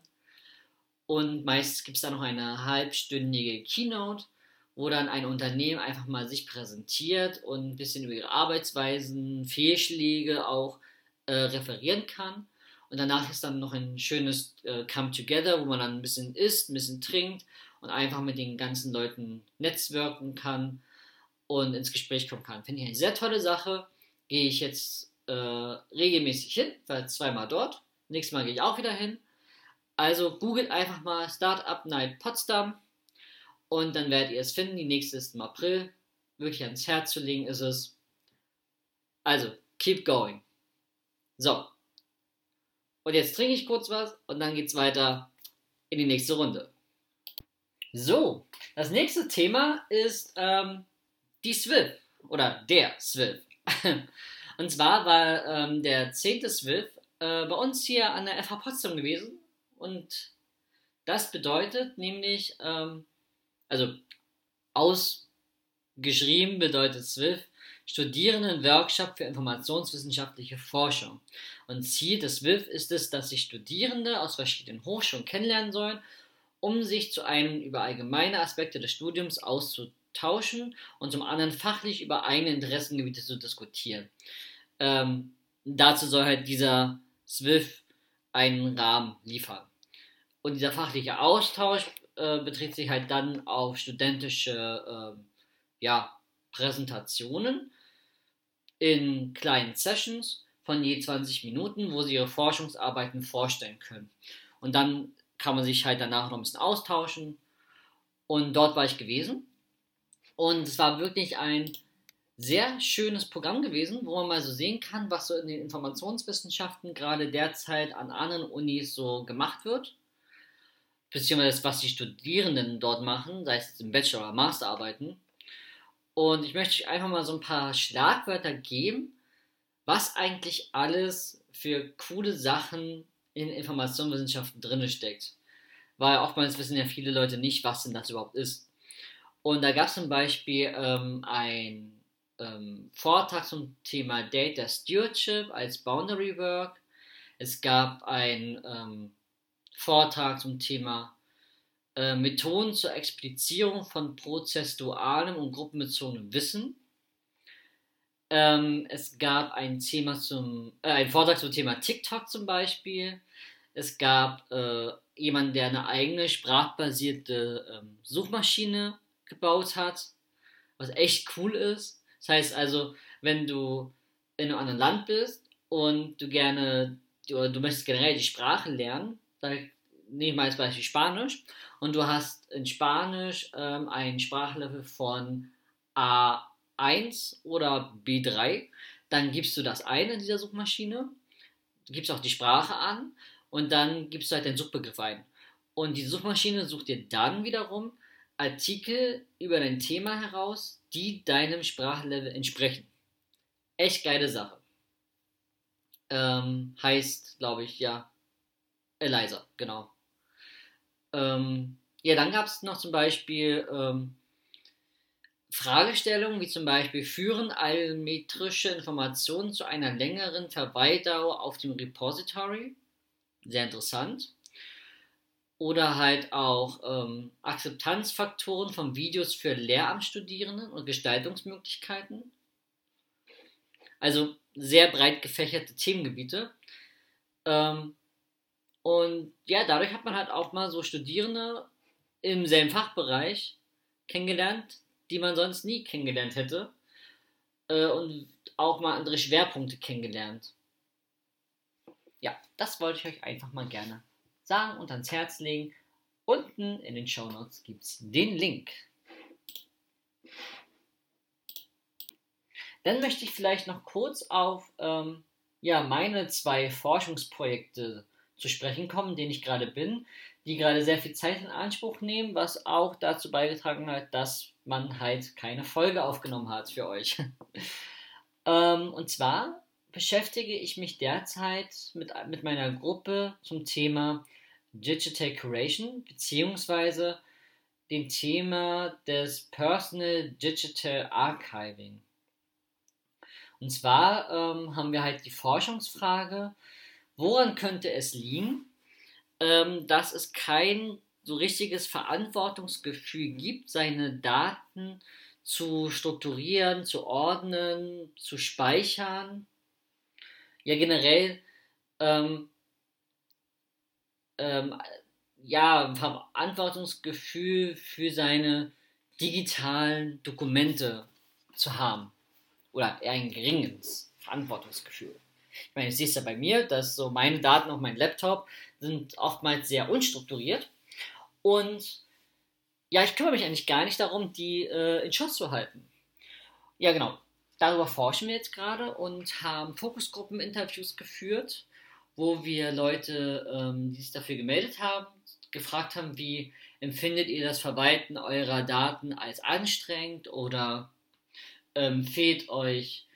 Und meist gibt es dann noch eine halbstündige Keynote, wo dann ein Unternehmen einfach mal sich präsentiert und ein bisschen über ihre Arbeitsweisen, Fehlschläge auch äh, referieren kann. Und danach ist dann noch ein schönes äh, Come Together, wo man dann ein bisschen isst, ein bisschen trinkt und einfach mit den ganzen Leuten netzwerken kann und ins Gespräch kommen kann. Finde ich eine sehr tolle Sache. Gehe ich jetzt äh, regelmäßig hin, war zweimal dort. Nächstes Mal gehe ich auch wieder hin. Also googelt einfach mal Startup Night Potsdam und dann werdet ihr es finden. Die nächste ist im April. Wirklich ans Herz zu legen ist es. Also, keep going. So. Und jetzt trinke ich kurz was und dann geht es weiter in die nächste Runde. So, das nächste Thema ist ähm, die Swift oder der Swift. Und zwar war ähm, der 10.12. Äh, bei uns hier an der FH Potsdam gewesen. Und das bedeutet nämlich, ähm, also ausgeschrieben bedeutet Swift Studierenden-Workshop für informationswissenschaftliche Forschung. Und Ziel des WIF ist es, dass sich Studierende aus verschiedenen Hochschulen kennenlernen sollen, um sich zu einem über allgemeine Aspekte des Studiums auszutauschen und zum anderen fachlich über eigene Interessengebiete zu diskutieren. Ähm, dazu soll halt dieser SWIF einen Rahmen liefern. Und dieser fachliche Austausch äh, beträgt sich halt dann auf studentische äh, ja, Präsentationen in kleinen Sessions von je 20 Minuten, wo sie ihre Forschungsarbeiten vorstellen können. Und dann kann man sich halt danach noch ein bisschen austauschen. Und dort war ich gewesen. Und es war wirklich ein sehr schönes Programm gewesen, wo man mal so sehen kann, was so in den Informationswissenschaften gerade derzeit an anderen Unis so gemacht wird. Beziehungsweise was die Studierenden dort machen, sei es im Bachelor- oder Masterarbeiten. Und ich möchte einfach mal so ein paar Schlagwörter geben, was eigentlich alles für coole Sachen in Informationswissenschaften drin steckt. Weil oftmals wissen ja viele Leute nicht, was denn das überhaupt ist. Und da gab es zum Beispiel ähm, ein ähm, Vortrag zum Thema Data Stewardship als Boundary Work. Es gab einen ähm, Vortrag zum Thema äh, Methoden zur Explizierung von prozessualem und gruppenbezogenem Wissen. Ähm, es gab ein Thema zum, äh, einen Vortrag zum Thema TikTok zum Beispiel. Es gab äh, jemanden, der eine eigene sprachbasierte ähm, Suchmaschine gebaut hat, was echt cool ist. Das heißt also, wenn du in einem anderen Land bist und du gerne, du, du möchtest generell die Sprache lernen, nehme ich mal als Beispiel Spanisch und du hast in Spanisch ähm, ein Sprachlevel von A1 oder B3, dann gibst du das ein in dieser Suchmaschine, gibst auch die Sprache an und dann gibst du halt den Suchbegriff ein. Und die Suchmaschine sucht dir dann wiederum Artikel über dein Thema heraus, die deinem Sprachlevel entsprechen. Echt geile Sache. Ähm, heißt, glaube ich, ja, Eliza, genau. Ähm, ja, dann gab es noch zum Beispiel ähm, Fragestellungen, wie zum Beispiel, führen allmetrische Informationen zu einer längeren Verweildauer auf dem Repository? Sehr interessant oder halt auch ähm, Akzeptanzfaktoren von Videos für Lehramtsstudierenden und Gestaltungsmöglichkeiten. Also sehr breit gefächerte Themengebiete. Ähm, und ja, dadurch hat man halt auch mal so Studierende im selben Fachbereich kennengelernt, die man sonst nie kennengelernt hätte. Äh, und auch mal andere Schwerpunkte kennengelernt. Ja, das wollte ich euch einfach mal gerne sagen und ans Herz legen. Unten in den Show Notes gibt es den Link. Dann möchte ich vielleicht noch kurz auf ähm, ja, meine zwei Forschungsprojekte zu sprechen kommen, denen ich gerade bin, die gerade sehr viel Zeit in Anspruch nehmen, was auch dazu beigetragen hat, dass man halt keine Folge aufgenommen hat für euch. ähm, und zwar beschäftige ich mich derzeit mit, mit meiner Gruppe zum Thema Digital Curation beziehungsweise dem Thema des Personal Digital Archiving. Und zwar ähm, haben wir halt die Forschungsfrage, woran könnte es liegen, ähm, dass es kein so richtiges Verantwortungsgefühl gibt, seine Daten zu strukturieren, zu ordnen, zu speichern. Ja, generell ähm, ähm, ja, Verantwortungsgefühl für seine digitalen Dokumente zu haben. Oder eher ein geringes Verantwortungsgefühl. Ich meine, du siehst ja bei mir, dass so meine Daten auf meinem Laptop sind oftmals sehr unstrukturiert. Und ja, ich kümmere mich eigentlich gar nicht darum, die äh, in Schuss zu halten. Ja, genau. Darüber forschen wir jetzt gerade und haben Fokusgruppen-Interviews geführt wo wir Leute, ähm, die sich dafür gemeldet haben, gefragt haben, wie empfindet ihr das Verwalten eurer Daten als anstrengend oder ähm, fehlt euch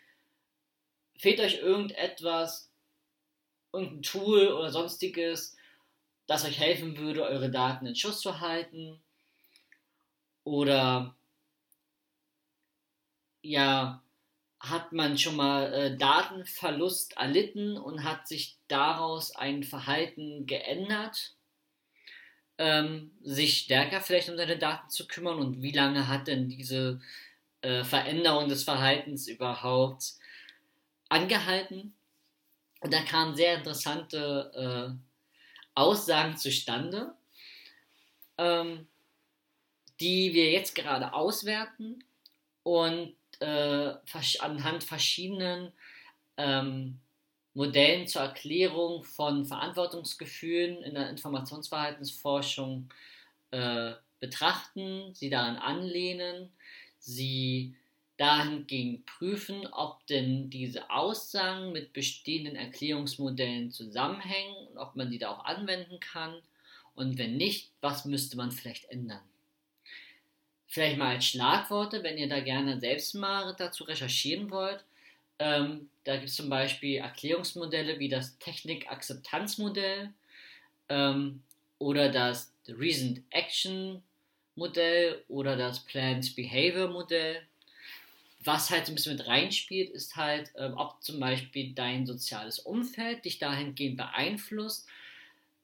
fehlt euch irgendetwas, irgendein Tool oder sonstiges, das euch helfen würde, eure Daten in Schuss zu halten? Oder ja, hat man schon mal äh, Datenverlust erlitten und hat sich daraus ein Verhalten geändert, ähm, sich stärker vielleicht um seine Daten zu kümmern? Und wie lange hat denn diese äh, Veränderung des Verhaltens überhaupt angehalten? Und da kamen sehr interessante äh, Aussagen zustande, ähm, die wir jetzt gerade auswerten und äh, anhand verschiedenen ähm, Modellen zur Erklärung von Verantwortungsgefühlen in der Informationsverhaltensforschung äh, betrachten, sie daran anlehnen, sie dahingehend prüfen, ob denn diese Aussagen mit bestehenden Erklärungsmodellen zusammenhängen und ob man die da auch anwenden kann und wenn nicht, was müsste man vielleicht ändern. Vielleicht mal als Schlagworte, wenn ihr da gerne selbst mal dazu recherchieren wollt. Ähm, da gibt es zum Beispiel Erklärungsmodelle wie das Technik-Akzeptanz-Modell ähm, oder das Reasoned Action Modell oder das Planned Behavior Modell. Was halt so ein bisschen mit reinspielt, ist halt, ähm, ob zum Beispiel dein soziales Umfeld dich dahingehend beeinflusst,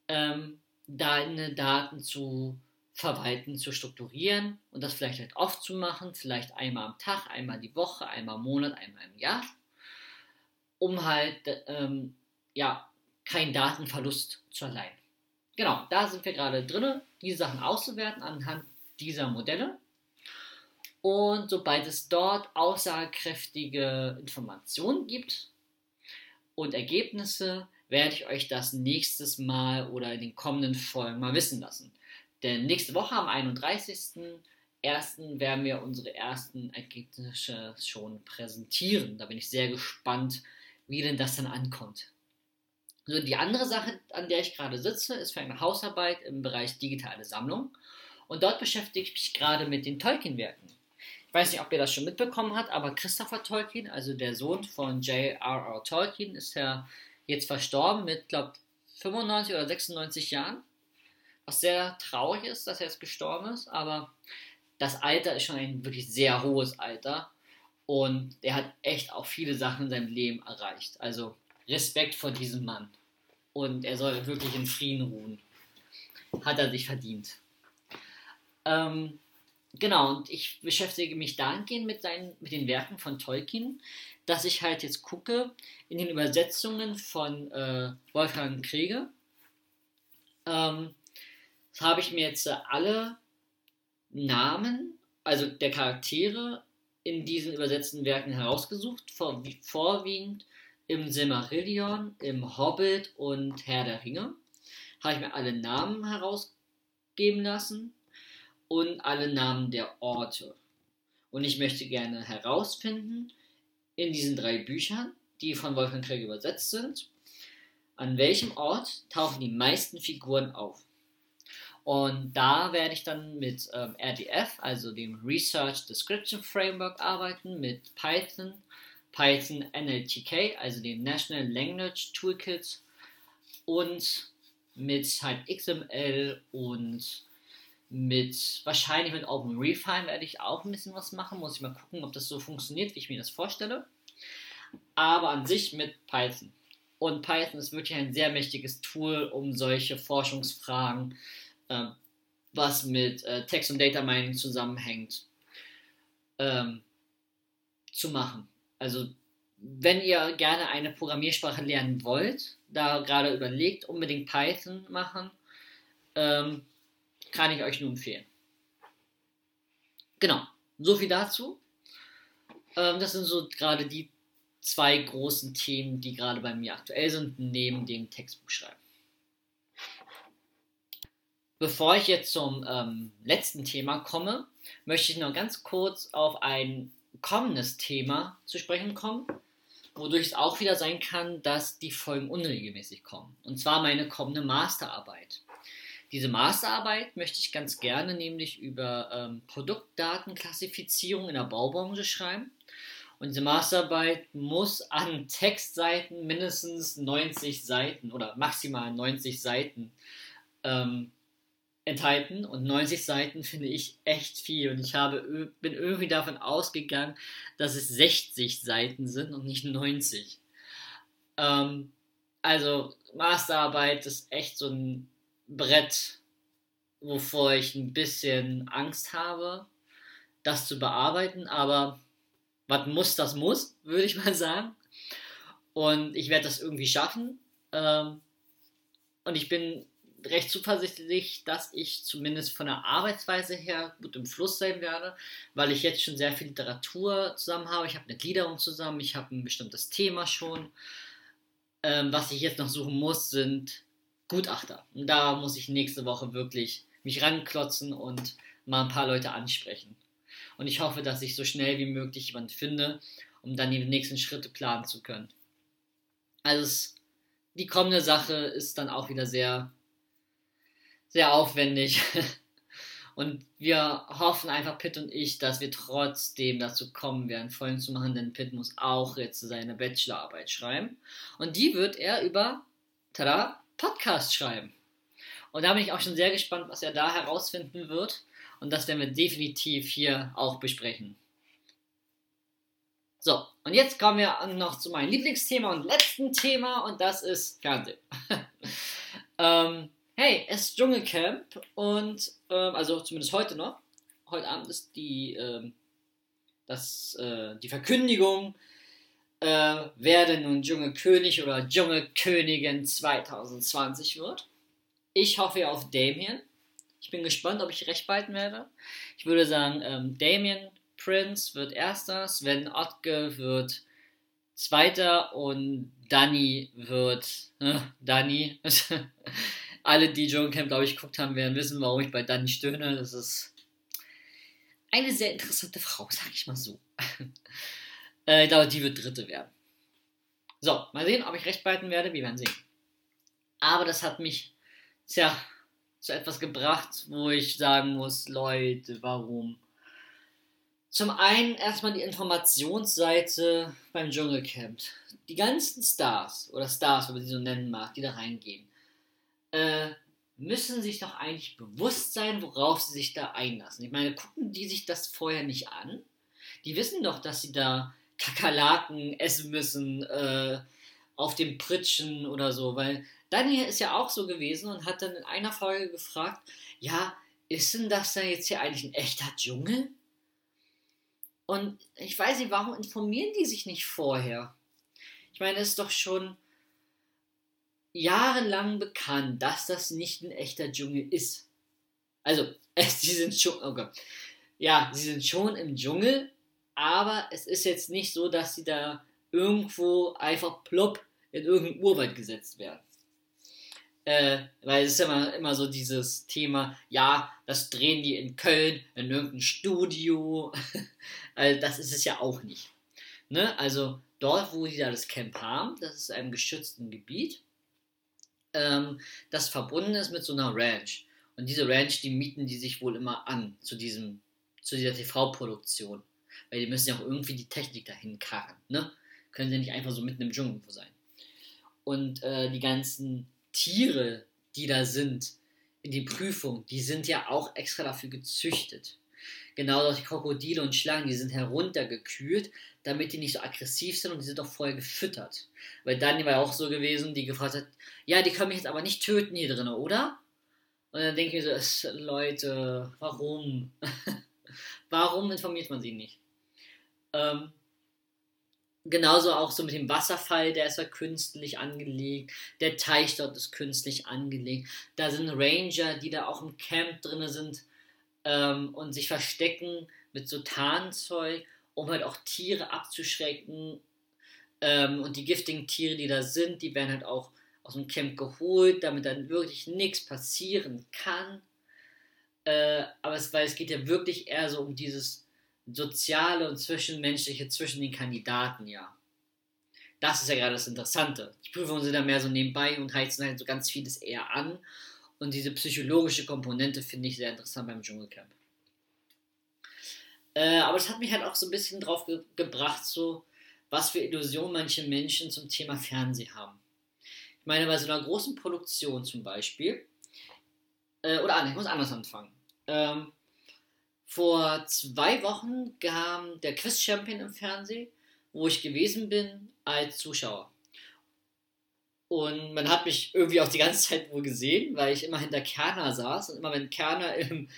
ähm, deine Daten zu verwalten, zu strukturieren und das vielleicht halt oft zu machen, vielleicht einmal am Tag, einmal die Woche, einmal im Monat, einmal im Jahr, um halt ähm, ja keinen Datenverlust zu erleiden. Genau, da sind wir gerade drin, diese Sachen auszuwerten anhand dieser Modelle. Und sobald es dort aussagekräftige Informationen gibt und Ergebnisse, werde ich euch das nächstes Mal oder in den kommenden Folgen mal wissen lassen. Denn nächste Woche am 31.01. werden wir unsere ersten Ergebnisse schon präsentieren. Da bin ich sehr gespannt, wie denn das dann ankommt. So, die andere Sache, an der ich gerade sitze, ist für eine Hausarbeit im Bereich digitale Sammlung. Und dort beschäftige ich mich gerade mit den Tolkien-Werken. Ich weiß nicht, ob ihr das schon mitbekommen habt, aber Christopher Tolkien, also der Sohn von J.R.R. Tolkien, ist ja jetzt verstorben mit, glaube ich, 95 oder 96 Jahren. Was sehr traurig ist, dass er jetzt gestorben ist, aber das Alter ist schon ein wirklich sehr hohes Alter. Und er hat echt auch viele Sachen in seinem Leben erreicht. Also Respekt vor diesem Mann. Und er soll wirklich in Frieden ruhen. Hat er sich verdient. Ähm, genau, und ich beschäftige mich dahingehend mit, seinen, mit den Werken von Tolkien, dass ich halt jetzt gucke in den Übersetzungen von äh, Wolfgang Kriege. Ähm, habe ich mir jetzt äh, alle Namen, also der Charaktere in diesen übersetzten Werken herausgesucht, vor, vorwiegend im Silmarillion, im Hobbit und Herr der Ringe. Habe ich mir alle Namen herausgeben lassen und alle Namen der Orte. Und ich möchte gerne herausfinden, in diesen drei Büchern, die von Wolfgang Krieg übersetzt sind, an welchem Ort tauchen die meisten Figuren auf. Und da werde ich dann mit ähm, RDF, also dem Research Description Framework, arbeiten, mit Python, Python NLTK, also dem National Language Toolkit und mit halt XML und mit wahrscheinlich mit OpenRefine werde ich auch ein bisschen was machen. Muss ich mal gucken, ob das so funktioniert, wie ich mir das vorstelle. Aber an sich mit Python. Und Python ist wirklich ein sehr mächtiges Tool, um solche Forschungsfragen, äh, was mit äh, Text und Data Mining zusammenhängt, ähm, zu machen. Also wenn ihr gerne eine Programmiersprache lernen wollt, da gerade überlegt, unbedingt Python machen. Ähm, kann ich euch nur empfehlen. Genau, so viel dazu. Ähm, das sind so gerade die zwei großen Themen, die gerade bei mir aktuell sind, neben dem Textbuchschreiben. Bevor ich jetzt zum ähm, letzten Thema komme, möchte ich noch ganz kurz auf ein kommendes Thema zu sprechen kommen, wodurch es auch wieder sein kann, dass die Folgen unregelmäßig kommen. Und zwar meine kommende Masterarbeit. Diese Masterarbeit möchte ich ganz gerne nämlich über ähm, Produktdatenklassifizierung in der Baubranche schreiben. Und diese Masterarbeit muss an Textseiten mindestens 90 Seiten oder maximal 90 Seiten ähm, enthalten und 90 Seiten finde ich echt viel und ich habe, bin irgendwie davon ausgegangen, dass es 60 Seiten sind und nicht 90. Ähm, also Masterarbeit ist echt so ein Brett, wovor ich ein bisschen Angst habe, das zu bearbeiten, aber was muss, das muss, würde ich mal sagen. Und ich werde das irgendwie schaffen. Ähm, und ich bin recht zuversichtlich, dass ich zumindest von der Arbeitsweise her gut im Fluss sein werde, weil ich jetzt schon sehr viel Literatur zusammen habe. Ich habe eine Gliederung zusammen, ich habe ein bestimmtes Thema schon. Ähm, was ich jetzt noch suchen muss, sind Gutachter. Und da muss ich nächste Woche wirklich mich ranklotzen und mal ein paar Leute ansprechen. Und ich hoffe, dass ich so schnell wie möglich jemanden finde, um dann die nächsten Schritte planen zu können. Also die kommende Sache ist dann auch wieder sehr sehr aufwendig. Und wir hoffen einfach, Pitt und ich, dass wir trotzdem dazu kommen werden, Folgen zu machen, denn Pitt muss auch jetzt seine Bachelorarbeit schreiben. Und die wird er über, tada, Podcast schreiben. Und da bin ich auch schon sehr gespannt, was er da herausfinden wird. Und das werden wir definitiv hier auch besprechen. So, und jetzt kommen wir noch zu meinem Lieblingsthema und letzten Thema, und das ist Fernsehen. ähm, hey, es ist Dschungelcamp und, ähm, also zumindest heute noch, heute Abend ist die, ähm, das, äh, die Verkündigung, äh, wer denn nun Dschungelkönig oder Dschungelkönigin 2020 wird. Ich hoffe auf Damien. Ich bin gespannt, ob ich recht behalten werde. Ich würde sagen, ähm, Damien Prince wird erster, Sven Ottke wird zweiter und Danny wird äh, Danny alle, die Dschungelcamp, glaube ich, geguckt haben, werden wissen, warum ich bei Dani stöhne. Das ist eine sehr interessante Frau, sag ich mal so. äh, ich glaube, die wird Dritte werden. So, mal sehen, ob ich recht behalten werde. Wir werden sehen. Aber das hat mich, tja, zu etwas gebracht, wo ich sagen muss, Leute, warum? Zum einen erstmal die Informationsseite beim Dschungelcamp. Die ganzen Stars, oder Stars, wenn man sie so nennen mag, die da reingehen äh, müssen sich doch eigentlich bewusst sein, worauf sie sich da einlassen. Ich meine, gucken die sich das vorher nicht an? Die wissen doch, dass sie da Kakerlaken essen müssen, äh, auf dem Pritschen oder so, weil Daniel ist ja auch so gewesen und hat dann in einer Folge gefragt, ja, ist denn das denn jetzt hier eigentlich ein echter Dschungel? Und ich weiß nicht, warum informieren die sich nicht vorher? Ich meine, es ist doch schon jahrelang bekannt, dass das nicht ein echter Dschungel ist. Also, sie sind schon, oh Gott. Ja, sie sind schon im Dschungel, aber es ist jetzt nicht so, dass sie da irgendwo einfach plopp in irgendeinen Urwald gesetzt werden. Äh, weil es ist immer, immer so dieses Thema, ja, das drehen die in Köln, in irgendeinem Studio. also das ist es ja auch nicht. Ne? Also dort, wo sie da das Camp haben, das ist einem geschützten Gebiet ähm, das verbunden ist mit so einer Ranch. Und diese Ranch, die mieten die sich wohl immer an zu diesem, zu dieser TV-Produktion. Weil die müssen ja auch irgendwie die Technik dahin karren, ne? Können sie nicht einfach so mitten im Dschungel sein. Und äh, die ganzen Tiere, die da sind, in die Prüfung, die sind ja auch extra dafür gezüchtet. Genau die Krokodile und Schlangen, die sind heruntergekühlt, damit die nicht so aggressiv sind und die sind auch vorher gefüttert. Weil Dani war ja auch so gewesen, die gefragt hat, ja, die können mich jetzt aber nicht töten hier drin, oder? Und dann denke ich mir so, Leute, warum? warum informiert man sie nicht? Ähm, genauso auch so mit dem Wasserfall, der ist ja künstlich angelegt. Der Teich dort ist künstlich angelegt. Da sind Ranger, die da auch im Camp drin sind ähm, und sich verstecken mit so Tarnzeug, um halt auch Tiere abzuschrecken. Ähm, und die giftigen Tiere, die da sind, die werden halt auch aus dem Camp geholt, damit dann wirklich nichts passieren kann. Äh, aber es, weil es geht ja wirklich eher so um dieses soziale und zwischenmenschliche zwischen den Kandidaten, ja. Das ist ja gerade das Interessante. Die Prüfungen sind da mehr so nebenbei und heizen halt so ganz vieles eher an und diese psychologische Komponente finde ich sehr interessant beim Dschungelcamp. Äh, aber es hat mich halt auch so ein bisschen drauf ge gebracht, so was für Illusionen manche Menschen zum Thema Fernsehen haben. Ich meine, bei so einer großen Produktion zum Beispiel, äh, oder anders, ich muss anders anfangen. Ähm, vor zwei Wochen kam der Quiz Champion im Fernsehen, wo ich gewesen bin als Zuschauer. Und man hat mich irgendwie auch die ganze Zeit wohl gesehen, weil ich immer hinter Kerner saß. Und immer wenn Kerner im,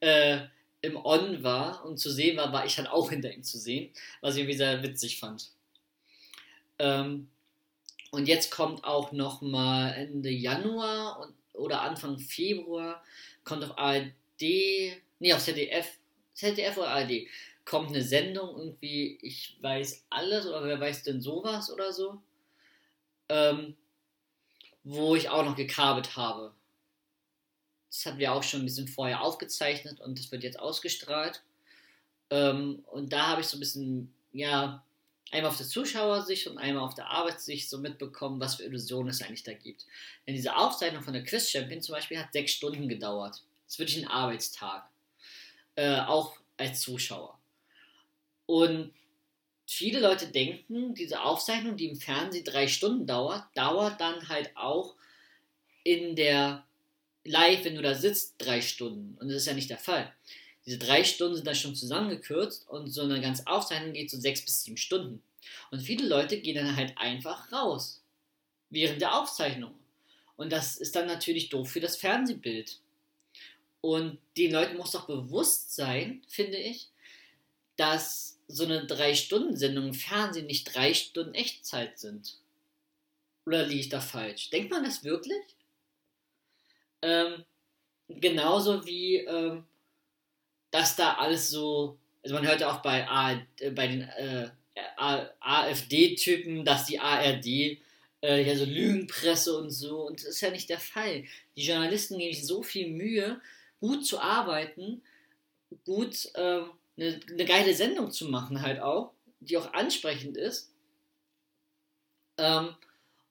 äh, im On war und zu sehen war, war ich dann auch hinter ihm zu sehen, was ich irgendwie sehr witzig fand. Ähm, und jetzt kommt auch noch mal Ende Januar und, oder Anfang Februar kommt auf ARD, nee, auf ZDF, ZDF oder ARD, kommt eine Sendung irgendwie, ich weiß alles oder wer weiß denn sowas oder so, ähm, wo ich auch noch gekabelt habe. Das hatten wir auch schon ein bisschen vorher aufgezeichnet und das wird jetzt ausgestrahlt. Ähm, und da habe ich so ein bisschen, ja, einmal auf der Zuschauersicht und einmal auf der Arbeitssicht so mitbekommen, was für Illusionen es eigentlich da gibt. Denn diese Aufzeichnung von der Quiz Champion zum Beispiel hat sechs Stunden gedauert. Das ist wirklich ein Arbeitstag. Äh, auch als Zuschauer. Und viele Leute denken, diese Aufzeichnung, die im Fernsehen drei Stunden dauert, dauert dann halt auch in der Live, wenn du da sitzt, drei Stunden. Und das ist ja nicht der Fall. Diese drei Stunden sind da schon zusammengekürzt und so eine ganze Aufzeichnung geht so sechs bis sieben Stunden. Und viele Leute gehen dann halt einfach raus während der Aufzeichnung. Und das ist dann natürlich doof für das Fernsehbild. Und den Leuten muss doch bewusst sein, finde ich, dass so eine Drei-Stunden-Sendung im Fernsehen nicht drei Stunden Echtzeit sind. Oder liege ich da falsch? Denkt man das wirklich? Ähm, genauso wie ähm, dass da alles so, also man hört ja auch bei, A, äh, bei den äh, AfD-Typen, dass die ARD äh, ja so Lügenpresse und so, und das ist ja nicht der Fall. Die Journalisten geben sich so viel Mühe, gut zu arbeiten, gut äh, eine, eine geile Sendung zu machen halt auch, die auch ansprechend ist. Ähm,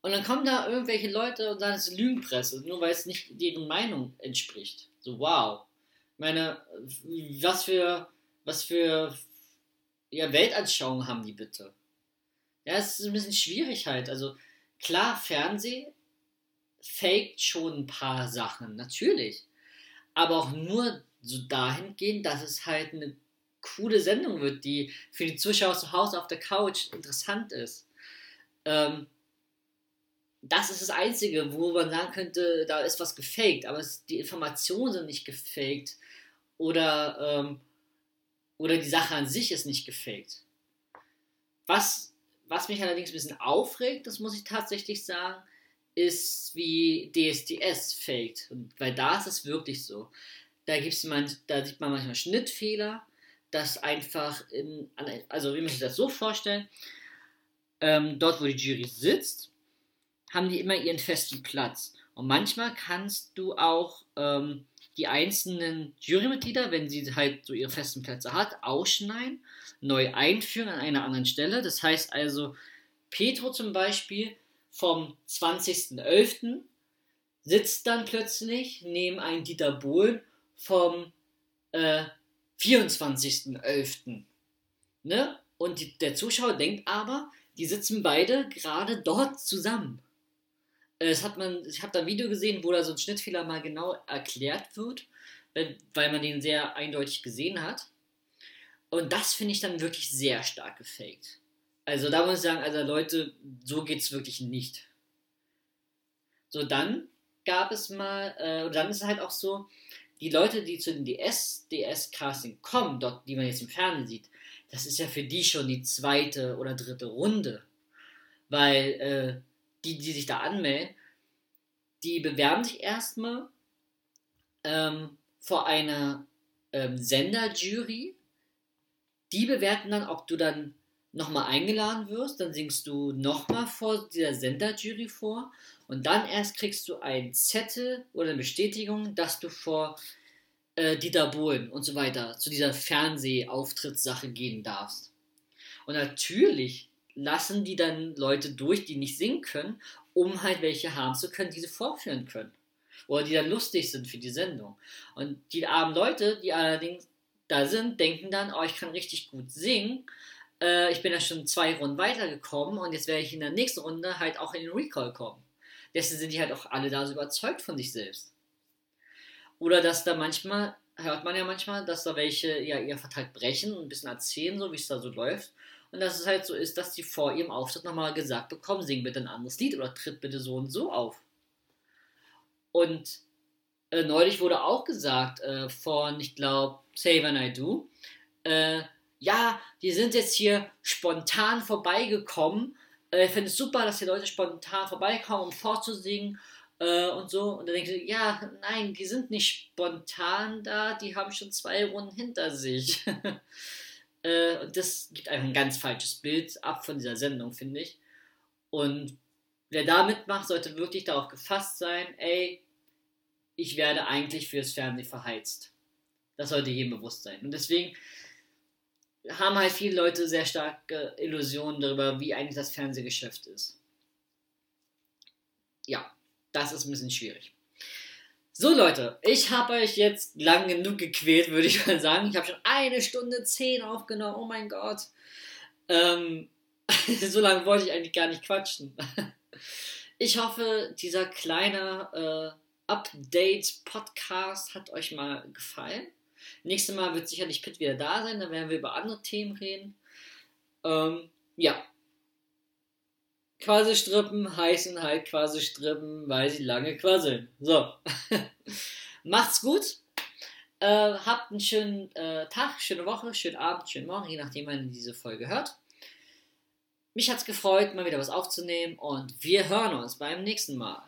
und dann kommen da irgendwelche Leute und sagen, es ist Lügenpresse, nur weil es nicht deren Meinung entspricht. So, wow meine, was für, was für ja, Weltanschauung haben die bitte? Ja, es ist ein bisschen schwierig halt. Also klar, Fernseh faked schon ein paar Sachen, natürlich. Aber auch nur so dahingehend, dass es halt eine coole Sendung wird, die für die Zuschauer zu Hause auf der Couch interessant ist. Ähm, das ist das Einzige, wo man sagen könnte, da ist was gefaked, aber es, die Informationen sind nicht gefaked oder, ähm, oder die Sache an sich ist nicht gefaked. Was, was mich allerdings ein bisschen aufregt, das muss ich tatsächlich sagen, ist wie DSDS faked. Weil da ist es wirklich so. Da, gibt's man, da sieht man manchmal Schnittfehler, dass einfach, in, also wie man sich das so vorstellt, ähm, dort wo die Jury sitzt, haben die immer ihren festen Platz. Und manchmal kannst du auch ähm, die einzelnen Jurymitglieder, wenn sie halt so ihre festen Plätze hat, ausschneiden, neu einführen an einer anderen Stelle. Das heißt also, Petro zum Beispiel vom 20.11. sitzt dann plötzlich neben einem Dieter Bohlen vom äh, 24.11. Ne? Und die, der Zuschauer denkt aber, die sitzen beide gerade dort zusammen. Es hat man, ich habe da ein Video gesehen, wo da so ein Schnittfehler mal genau erklärt wird, weil man den sehr eindeutig gesehen hat. Und das finde ich dann wirklich sehr stark gefaked. Also da muss ich sagen, also Leute, so geht es wirklich nicht. So, dann gab es mal, äh, und dann ist es halt auch so, die Leute, die zu den DS, DS-Casting kommen, dort, die man jetzt im Fernsehen sieht, das ist ja für die schon die zweite oder dritte Runde. Weil äh, die, die sich da anmelden, die bewerben sich erstmal ähm, vor einer ähm, Senderjury. Die bewerten dann, ob du dann nochmal eingeladen wirst. Dann singst du nochmal vor dieser Senderjury vor. Und dann erst kriegst du einen Zettel oder eine Bestätigung, dass du vor äh, Dieter Bohlen und so weiter zu dieser Fernsehauftrittsache gehen darfst. Und natürlich lassen die dann Leute durch, die nicht singen können, um halt welche haben zu können, die sie vorführen können. Oder die dann lustig sind für die Sendung. Und die armen Leute, die allerdings da sind, denken dann, oh, ich kann richtig gut singen. Äh, ich bin ja schon zwei Runden weitergekommen und jetzt werde ich in der nächsten Runde halt auch in den Recall kommen. Deswegen sind die halt auch alle da so überzeugt von sich selbst. Oder dass da manchmal, hört man ja manchmal, dass da welche ja ihr Vertrag brechen und ein bisschen erzählen, so wie es da so läuft. Und dass es halt so ist, dass die vor ihrem Auftritt nochmal gesagt bekommen, sing bitte ein anderes Lied oder tritt bitte so und so auf. Und äh, neulich wurde auch gesagt äh, von, ich glaube, Say When I Do, äh, ja, die sind jetzt hier spontan vorbeigekommen. Äh, ich finde es super, dass die Leute spontan vorbeikommen, um vorzusingen äh, und so. Und dann denke ich, ja, nein, die sind nicht spontan da, die haben schon zwei Runden hinter sich. äh, und das gibt einfach ein ganz falsches Bild ab von dieser Sendung, finde ich. Und wer da mitmacht, sollte wirklich darauf gefasst sein, ey, ich werde eigentlich fürs Fernsehen verheizt. Das sollte jedem bewusst sein. Und deswegen haben halt viele Leute sehr starke Illusionen darüber, wie eigentlich das Fernsehgeschäft ist. Ja, das ist ein bisschen schwierig. So Leute, ich habe euch jetzt lang genug gequält, würde ich mal sagen. Ich habe schon eine Stunde zehn aufgenommen. Oh mein Gott. Ähm, so lange wollte ich eigentlich gar nicht quatschen. Ich hoffe, dieser kleine äh, Update-Podcast hat euch mal gefallen. Nächstes Mal wird sicherlich Pitt wieder da sein, dann werden wir über andere Themen reden. Ähm, ja. Quasselstrippen heißen halt Quasselstrippen, weil sie lange quasseln. So. Macht's gut. Äh, habt einen schönen äh, Tag, schöne Woche, schönen Abend, schönen Morgen, je nachdem, wann ihr diese Folge hört. Mich hat's gefreut, mal wieder was aufzunehmen und wir hören uns beim nächsten Mal.